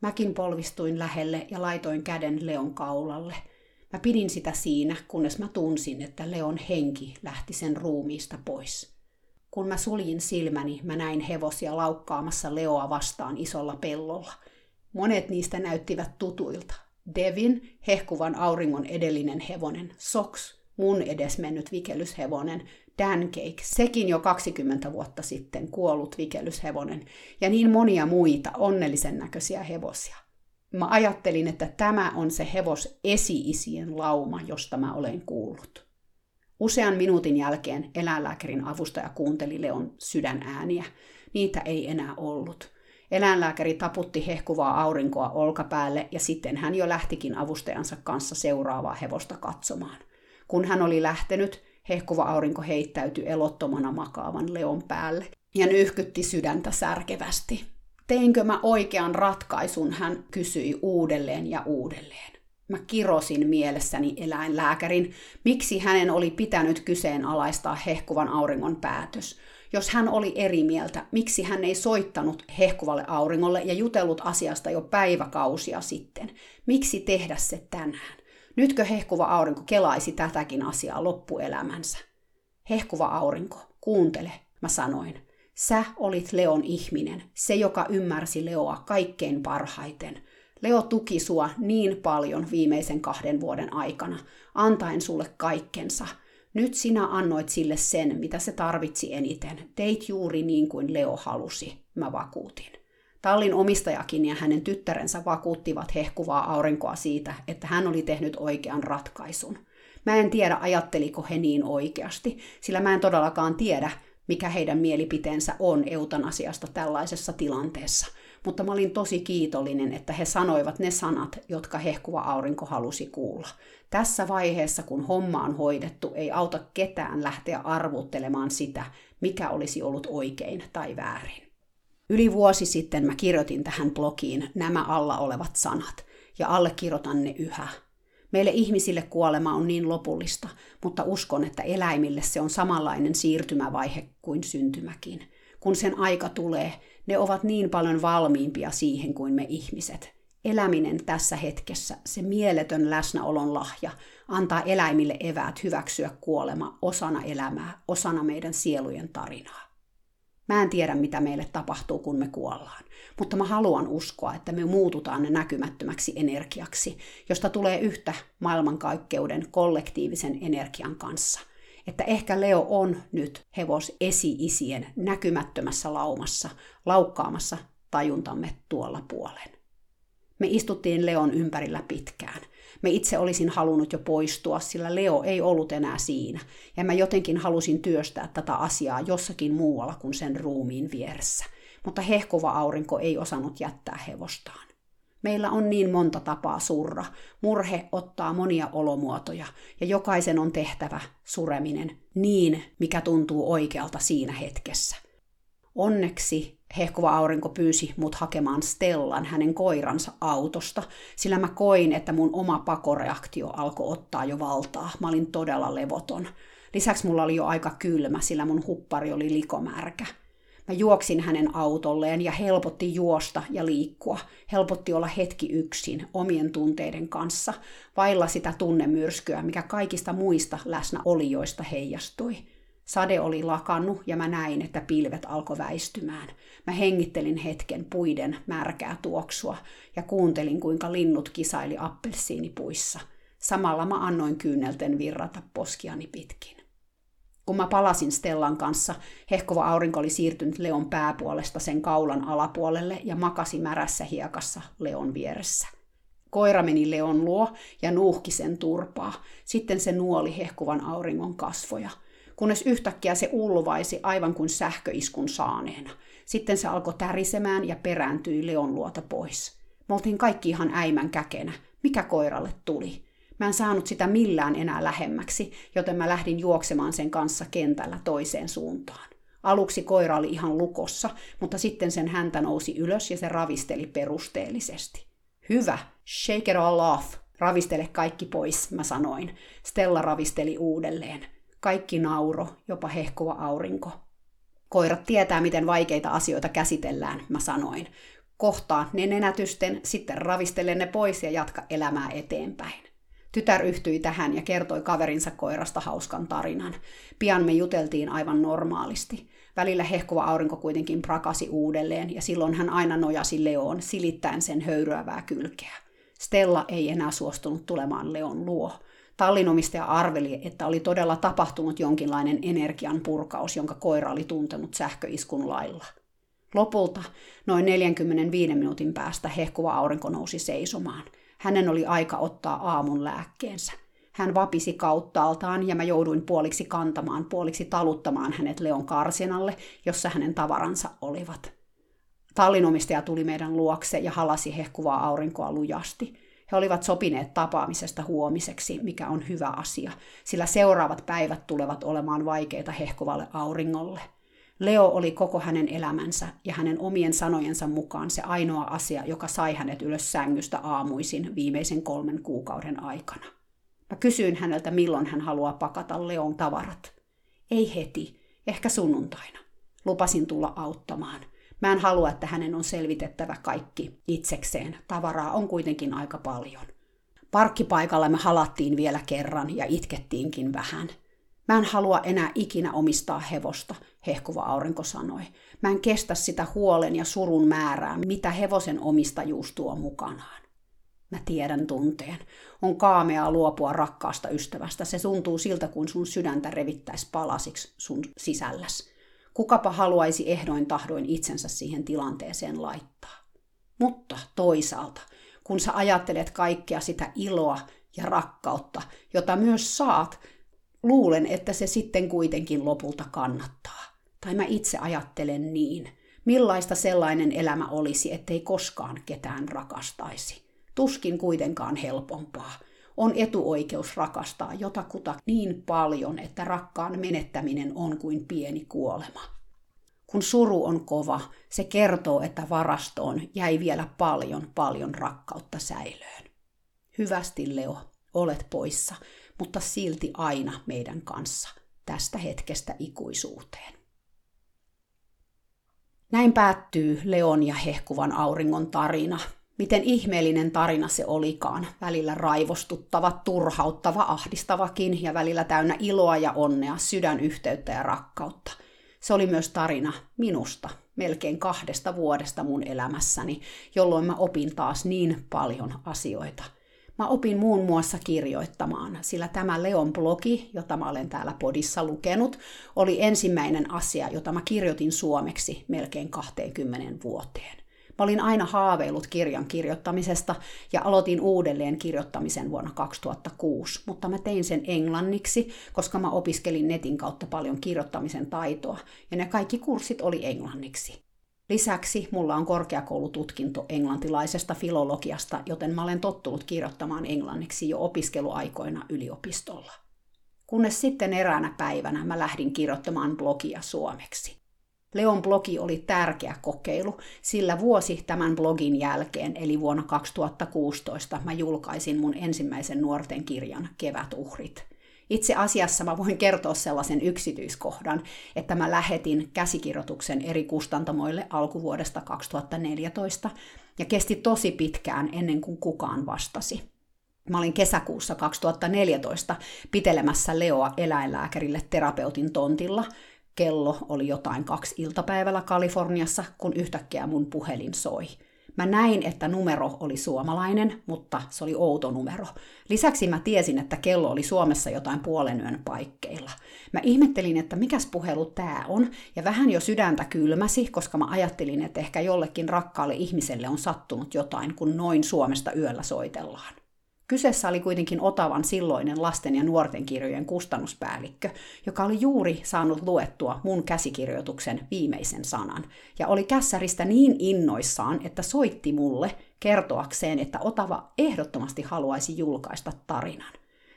Mäkin polvistuin lähelle ja laitoin käden Leon kaulalle – Mä pidin sitä siinä, kunnes mä tunsin, että Leon henki lähti sen ruumiista pois. Kun mä suljin silmäni, mä näin hevosia laukkaamassa Leoa vastaan isolla pellolla. Monet niistä näyttivät tutuilta. Devin, hehkuvan auringon edellinen hevonen, Sox, mun edesmennyt vikelyshevonen, Dancake, sekin jo 20 vuotta sitten kuollut vikelyshevonen, ja niin monia muita onnellisen näköisiä hevosia mä ajattelin, että tämä on se hevos esi-isien lauma, josta mä olen kuullut. Usean minuutin jälkeen eläinlääkärin avustaja kuunteli Leon sydänääniä. Niitä ei enää ollut. Eläinlääkäri taputti hehkuvaa aurinkoa olkapäälle ja sitten hän jo lähtikin avustajansa kanssa seuraavaa hevosta katsomaan. Kun hän oli lähtenyt, hehkuva aurinko heittäytyi elottomana makaavan Leon päälle ja nyhkytti sydäntä särkevästi. Teinkö mä oikean ratkaisun, hän kysyi uudelleen ja uudelleen. Mä kirosin mielessäni eläinlääkärin, miksi hänen oli pitänyt kyseenalaistaa hehkuvan auringon päätös. Jos hän oli eri mieltä, miksi hän ei soittanut hehkuvalle auringolle ja jutellut asiasta jo päiväkausia sitten? Miksi tehdä se tänään? Nytkö hehkuva aurinko kelaisi tätäkin asiaa loppuelämänsä? Hehkuva aurinko, kuuntele, mä sanoin. Sä olit Leon ihminen, se joka ymmärsi Leoa kaikkein parhaiten. Leo tuki sua niin paljon viimeisen kahden vuoden aikana, antaen sulle kaikkensa. Nyt sinä annoit sille sen, mitä se tarvitsi eniten. Teit juuri niin kuin Leo halusi, mä vakuutin. Tallin omistajakin ja hänen tyttärensä vakuuttivat hehkuvaa aurinkoa siitä, että hän oli tehnyt oikean ratkaisun. Mä en tiedä, ajatteliko he niin oikeasti, sillä mä en todellakaan tiedä, mikä heidän mielipiteensä on eutanasiasta tällaisessa tilanteessa. Mutta mä olin tosi kiitollinen, että he sanoivat ne sanat, jotka hehkuva aurinko halusi kuulla. Tässä vaiheessa, kun homma on hoidettu, ei auta ketään lähteä arvuttelemaan sitä, mikä olisi ollut oikein tai väärin. Yli vuosi sitten mä kirjoitin tähän blogiin nämä alla olevat sanat, ja allekirjoitan ne yhä – Meille ihmisille kuolema on niin lopullista, mutta uskon, että eläimille se on samanlainen siirtymävaihe kuin syntymäkin. Kun sen aika tulee, ne ovat niin paljon valmiimpia siihen kuin me ihmiset. Eläminen tässä hetkessä, se mieletön läsnäolon lahja, antaa eläimille eväät hyväksyä kuolema osana elämää, osana meidän sielujen tarinaa. Mä en tiedä, mitä meille tapahtuu, kun me kuollaan, mutta mä haluan uskoa, että me muututaan ne näkymättömäksi energiaksi, josta tulee yhtä maailmankaikkeuden kollektiivisen energian kanssa. Että ehkä Leo on nyt hevos esi-isien näkymättömässä laumassa, laukkaamassa tajuntamme tuolla puolen. Me istuttiin Leon ympärillä pitkään – me itse olisin halunnut jo poistua, sillä Leo ei ollut enää siinä, ja mä jotenkin halusin työstää tätä asiaa jossakin muualla kuin sen ruumiin vieressä. Mutta hehkova aurinko ei osannut jättää hevostaan. Meillä on niin monta tapaa surra. Murhe ottaa monia olomuotoja, ja jokaisen on tehtävä sureminen niin, mikä tuntuu oikealta siinä hetkessä. Onneksi hehkuva aurinko pyysi mut hakemaan Stellan hänen koiransa autosta, sillä mä koin, että mun oma pakoreaktio alkoi ottaa jo valtaa. Mä olin todella levoton. Lisäksi mulla oli jo aika kylmä, sillä mun huppari oli likomärkä. Mä juoksin hänen autolleen ja helpotti juosta ja liikkua. Helpotti olla hetki yksin omien tunteiden kanssa, vailla sitä tunnemyrskyä, mikä kaikista muista läsnäolijoista heijastui. Sade oli lakannut ja mä näin, että pilvet alkoi väistymään. Mä hengittelin hetken puiden märkää tuoksua ja kuuntelin, kuinka linnut kisaili appelsiinipuissa. Samalla mä annoin kyynelten virrata poskiani pitkin. Kun mä palasin Stellan kanssa, hehkova aurinko oli siirtynyt Leon pääpuolesta sen kaulan alapuolelle ja makasi märässä hiekassa Leon vieressä. Koira meni Leon luo ja nuuhki sen turpaa. Sitten se nuoli hehkuvan auringon kasvoja. Kunnes yhtäkkiä se ulvaisi aivan kuin sähköiskun saaneena. Sitten se alkoi tärisemään ja perääntyi Leon luota pois. Me oltiin kaikki ihan äimän käkenä. Mikä koiralle tuli? Mä en saanut sitä millään enää lähemmäksi, joten mä lähdin juoksemaan sen kanssa kentällä toiseen suuntaan. Aluksi koira oli ihan lukossa, mutta sitten sen häntä nousi ylös ja se ravisteli perusteellisesti. Hyvä, shake it all off, ravistele kaikki pois, mä sanoin. Stella ravisteli uudelleen. Kaikki nauro, jopa hehkuva aurinko. Koirat tietää, miten vaikeita asioita käsitellään, mä sanoin. Kohtaa ne nenätysten, sitten ravistele ne pois ja jatka elämää eteenpäin. Tytär yhtyi tähän ja kertoi kaverinsa koirasta hauskan tarinan. Pian me juteltiin aivan normaalisti. Välillä hehkuva aurinko kuitenkin prakasi uudelleen ja silloin hän aina nojasi Leoon silittäen sen höyryävää kylkeä. Stella ei enää suostunut tulemaan Leon luo. Tallinomistaja arveli, että oli todella tapahtunut jonkinlainen energian purkaus, jonka koira oli tuntenut sähköiskun lailla. Lopulta, noin 45 minuutin päästä, hehkuva aurinko nousi seisomaan. Hänen oli aika ottaa aamun lääkkeensä. Hän vapisi kauttaaltaan ja mä jouduin puoliksi kantamaan, puoliksi taluttamaan hänet Leon karsinalle, jossa hänen tavaransa olivat. Tallinomistaja tuli meidän luokse ja halasi hehkuvaa aurinkoa lujasti. He olivat sopineet tapaamisesta huomiseksi, mikä on hyvä asia, sillä seuraavat päivät tulevat olemaan vaikeita hehkuvalle auringolle – Leo oli koko hänen elämänsä ja hänen omien sanojensa mukaan se ainoa asia, joka sai hänet ylös sängystä aamuisin viimeisen kolmen kuukauden aikana. Mä kysyin häneltä, milloin hän haluaa pakata Leon tavarat. Ei heti, ehkä sunnuntaina. Lupasin tulla auttamaan. Mä en halua, että hänen on selvitettävä kaikki itsekseen. Tavaraa on kuitenkin aika paljon. Parkkipaikalla me halattiin vielä kerran ja itkettiinkin vähän – Mä en halua enää ikinä omistaa hevosta, hehkuva aurinko sanoi. Mä en kestä sitä huolen ja surun määrää, mitä hevosen omistajuus tuo mukanaan. Mä tiedän tunteen. On kaameaa luopua rakkaasta ystävästä. Se tuntuu siltä, kun sun sydäntä revittäisi palasiksi sun sisälläs. Kukapa haluaisi ehdoin tahdoin itsensä siihen tilanteeseen laittaa. Mutta toisaalta, kun sä ajattelet kaikkea sitä iloa ja rakkautta, jota myös saat, luulen, että se sitten kuitenkin lopulta kannattaa. Tai mä itse ajattelen niin. Millaista sellainen elämä olisi, ettei koskaan ketään rakastaisi. Tuskin kuitenkaan helpompaa. On etuoikeus rakastaa jotakuta niin paljon, että rakkaan menettäminen on kuin pieni kuolema. Kun suru on kova, se kertoo, että varastoon jäi vielä paljon, paljon rakkautta säilöön. Hyvästi, Leo, olet poissa, mutta silti aina meidän kanssa tästä hetkestä ikuisuuteen. Näin päättyy Leon ja hehkuvan auringon tarina. Miten ihmeellinen tarina se olikaan, välillä raivostuttava, turhauttava, ahdistavakin ja välillä täynnä iloa ja onnea, sydänyhteyttä ja rakkautta. Se oli myös tarina minusta, melkein kahdesta vuodesta mun elämässäni, jolloin mä opin taas niin paljon asioita – Mä opin muun muassa kirjoittamaan, sillä tämä Leon blogi, jota mä olen täällä podissa lukenut, oli ensimmäinen asia, jota mä kirjoitin suomeksi melkein 20 vuoteen. Mä olin aina haaveillut kirjan kirjoittamisesta ja aloitin uudelleen kirjoittamisen vuonna 2006, mutta mä tein sen englanniksi, koska mä opiskelin netin kautta paljon kirjoittamisen taitoa ja ne kaikki kurssit oli englanniksi. Lisäksi mulla on korkeakoulututkinto englantilaisesta filologiasta, joten mä olen tottunut kirjoittamaan englanniksi jo opiskeluaikoina yliopistolla. Kunnes sitten eräänä päivänä mä lähdin kirjoittamaan blogia suomeksi. Leon blogi oli tärkeä kokeilu, sillä vuosi tämän blogin jälkeen, eli vuonna 2016, mä julkaisin mun ensimmäisen nuorten kirjan Kevätuhrit – itse asiassa mä voin kertoa sellaisen yksityiskohdan, että mä lähetin käsikirjoituksen eri kustantamoille alkuvuodesta 2014 ja kesti tosi pitkään ennen kuin kukaan vastasi. Mä olin kesäkuussa 2014 pitelemässä Leoa eläinlääkärille terapeutin tontilla. Kello oli jotain kaksi iltapäivällä Kaliforniassa, kun yhtäkkiä mun puhelin soi. Mä näin, että numero oli suomalainen, mutta se oli outo numero. Lisäksi mä tiesin, että kello oli Suomessa jotain puolen yön paikkeilla. Mä ihmettelin, että mikäs puhelu tää on, ja vähän jo sydäntä kylmäsi, koska mä ajattelin, että ehkä jollekin rakkaalle ihmiselle on sattunut jotain, kun noin Suomesta yöllä soitellaan. Kyseessä oli kuitenkin Otavan silloinen lasten ja nuorten kirjojen kustannuspäällikkö, joka oli juuri saanut luettua mun käsikirjoituksen viimeisen sanan, ja oli kässäristä niin innoissaan, että soitti mulle kertoakseen, että Otava ehdottomasti haluaisi julkaista tarinan.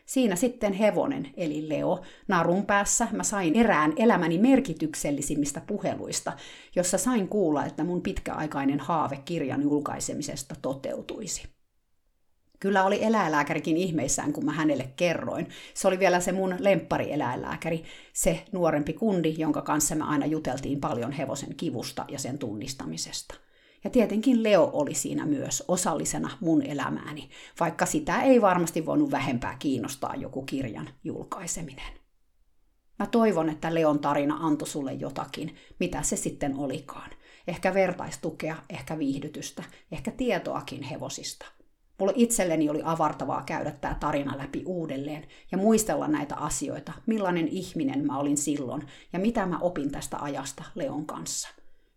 Siinä sitten hevonen, eli Leo, narun päässä mä sain erään elämäni merkityksellisimmistä puheluista, jossa sain kuulla, että mun pitkäaikainen haave kirjan julkaisemisesta toteutuisi. Kyllä oli eläinlääkärikin ihmeissään, kun mä hänelle kerroin. Se oli vielä se mun lemppari-eläinlääkäri, se nuorempi kundi, jonka kanssa me aina juteltiin paljon hevosen kivusta ja sen tunnistamisesta. Ja tietenkin Leo oli siinä myös osallisena mun elämääni, vaikka sitä ei varmasti voinut vähempää kiinnostaa joku kirjan julkaiseminen. Mä toivon, että Leon tarina antoi sulle jotakin, mitä se sitten olikaan. Ehkä vertaistukea, ehkä viihdytystä, ehkä tietoakin hevosista – Mulle itselleni oli avartavaa käydä tämä tarina läpi uudelleen ja muistella näitä asioita, millainen ihminen mä olin silloin ja mitä mä opin tästä ajasta Leon kanssa.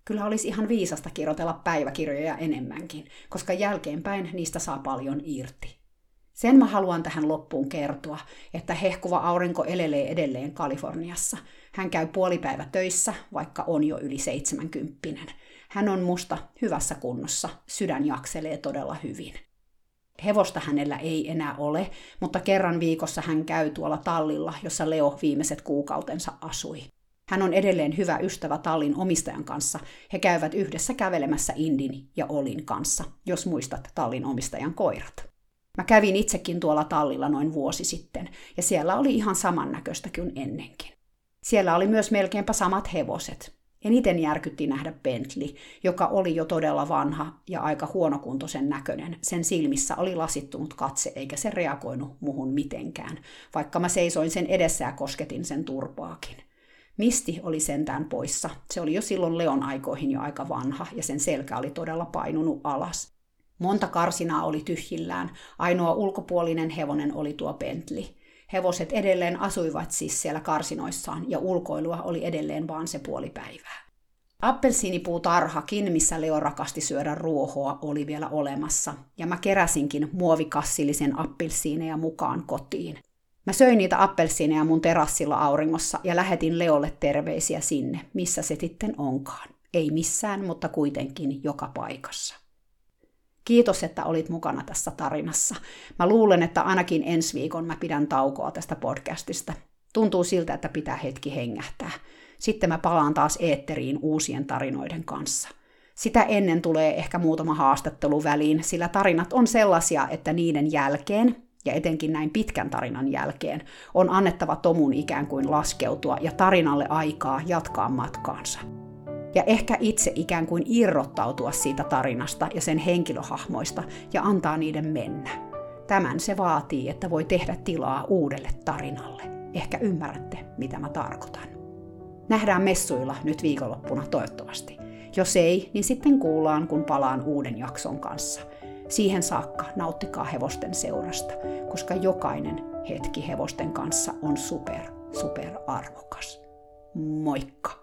Kyllä olisi ihan viisasta kirjoitella päiväkirjoja enemmänkin, koska jälkeenpäin niistä saa paljon irti. Sen mä haluan tähän loppuun kertoa, että hehkuva aurinko elelee edelleen Kaliforniassa. Hän käy puolipäivä töissä, vaikka on jo yli 70. Hän on musta hyvässä kunnossa, sydän jakselee todella hyvin. Hevosta hänellä ei enää ole, mutta kerran viikossa hän käy tuolla tallilla, jossa Leo viimeiset kuukautensa asui. Hän on edelleen hyvä ystävä tallin omistajan kanssa. He käyvät yhdessä kävelemässä Indin ja Olin kanssa, jos muistat tallin omistajan koirat. Mä kävin itsekin tuolla tallilla noin vuosi sitten, ja siellä oli ihan samannäköistä kuin ennenkin. Siellä oli myös melkeinpä samat hevoset. Eniten järkytti nähdä Bentley, joka oli jo todella vanha ja aika huonokuntoisen näköinen. Sen silmissä oli lasittunut katse, eikä se reagoinut muhun mitenkään, vaikka mä seisoin sen edessä ja kosketin sen turpaakin. Misti oli sentään poissa. Se oli jo silloin Leon aikoihin jo aika vanha ja sen selkä oli todella painunut alas. Monta karsinaa oli tyhjillään. Ainoa ulkopuolinen hevonen oli tuo Bentley. Hevoset edelleen asuivat siis siellä karsinoissaan ja ulkoilua oli edelleen vaan se puoli päivää. Appelsiinipuutarhakin, missä Leo rakasti syödä ruohoa, oli vielä olemassa, ja mä keräsinkin muovikassillisen appelsiineja mukaan kotiin. Mä söin niitä appelsiineja mun terassilla auringossa ja lähetin Leolle terveisiä sinne, missä se sitten onkaan. Ei missään, mutta kuitenkin joka paikassa. Kiitos, että olit mukana tässä tarinassa. Mä luulen, että ainakin ensi viikon mä pidän taukoa tästä podcastista. Tuntuu siltä, että pitää hetki hengähtää. Sitten mä palaan taas eetteriin uusien tarinoiden kanssa. Sitä ennen tulee ehkä muutama haastattelu väliin, sillä tarinat on sellaisia, että niiden jälkeen, ja etenkin näin pitkän tarinan jälkeen, on annettava tomun ikään kuin laskeutua ja tarinalle aikaa jatkaa matkaansa ja ehkä itse ikään kuin irrottautua siitä tarinasta ja sen henkilöhahmoista ja antaa niiden mennä. Tämän se vaatii, että voi tehdä tilaa uudelle tarinalle. Ehkä ymmärrätte, mitä mä tarkoitan. Nähdään messuilla nyt viikonloppuna toivottavasti. Jos ei, niin sitten kuullaan, kun palaan uuden jakson kanssa. Siihen saakka nauttikaa hevosten seurasta, koska jokainen hetki hevosten kanssa on super, super arvokas. Moikka!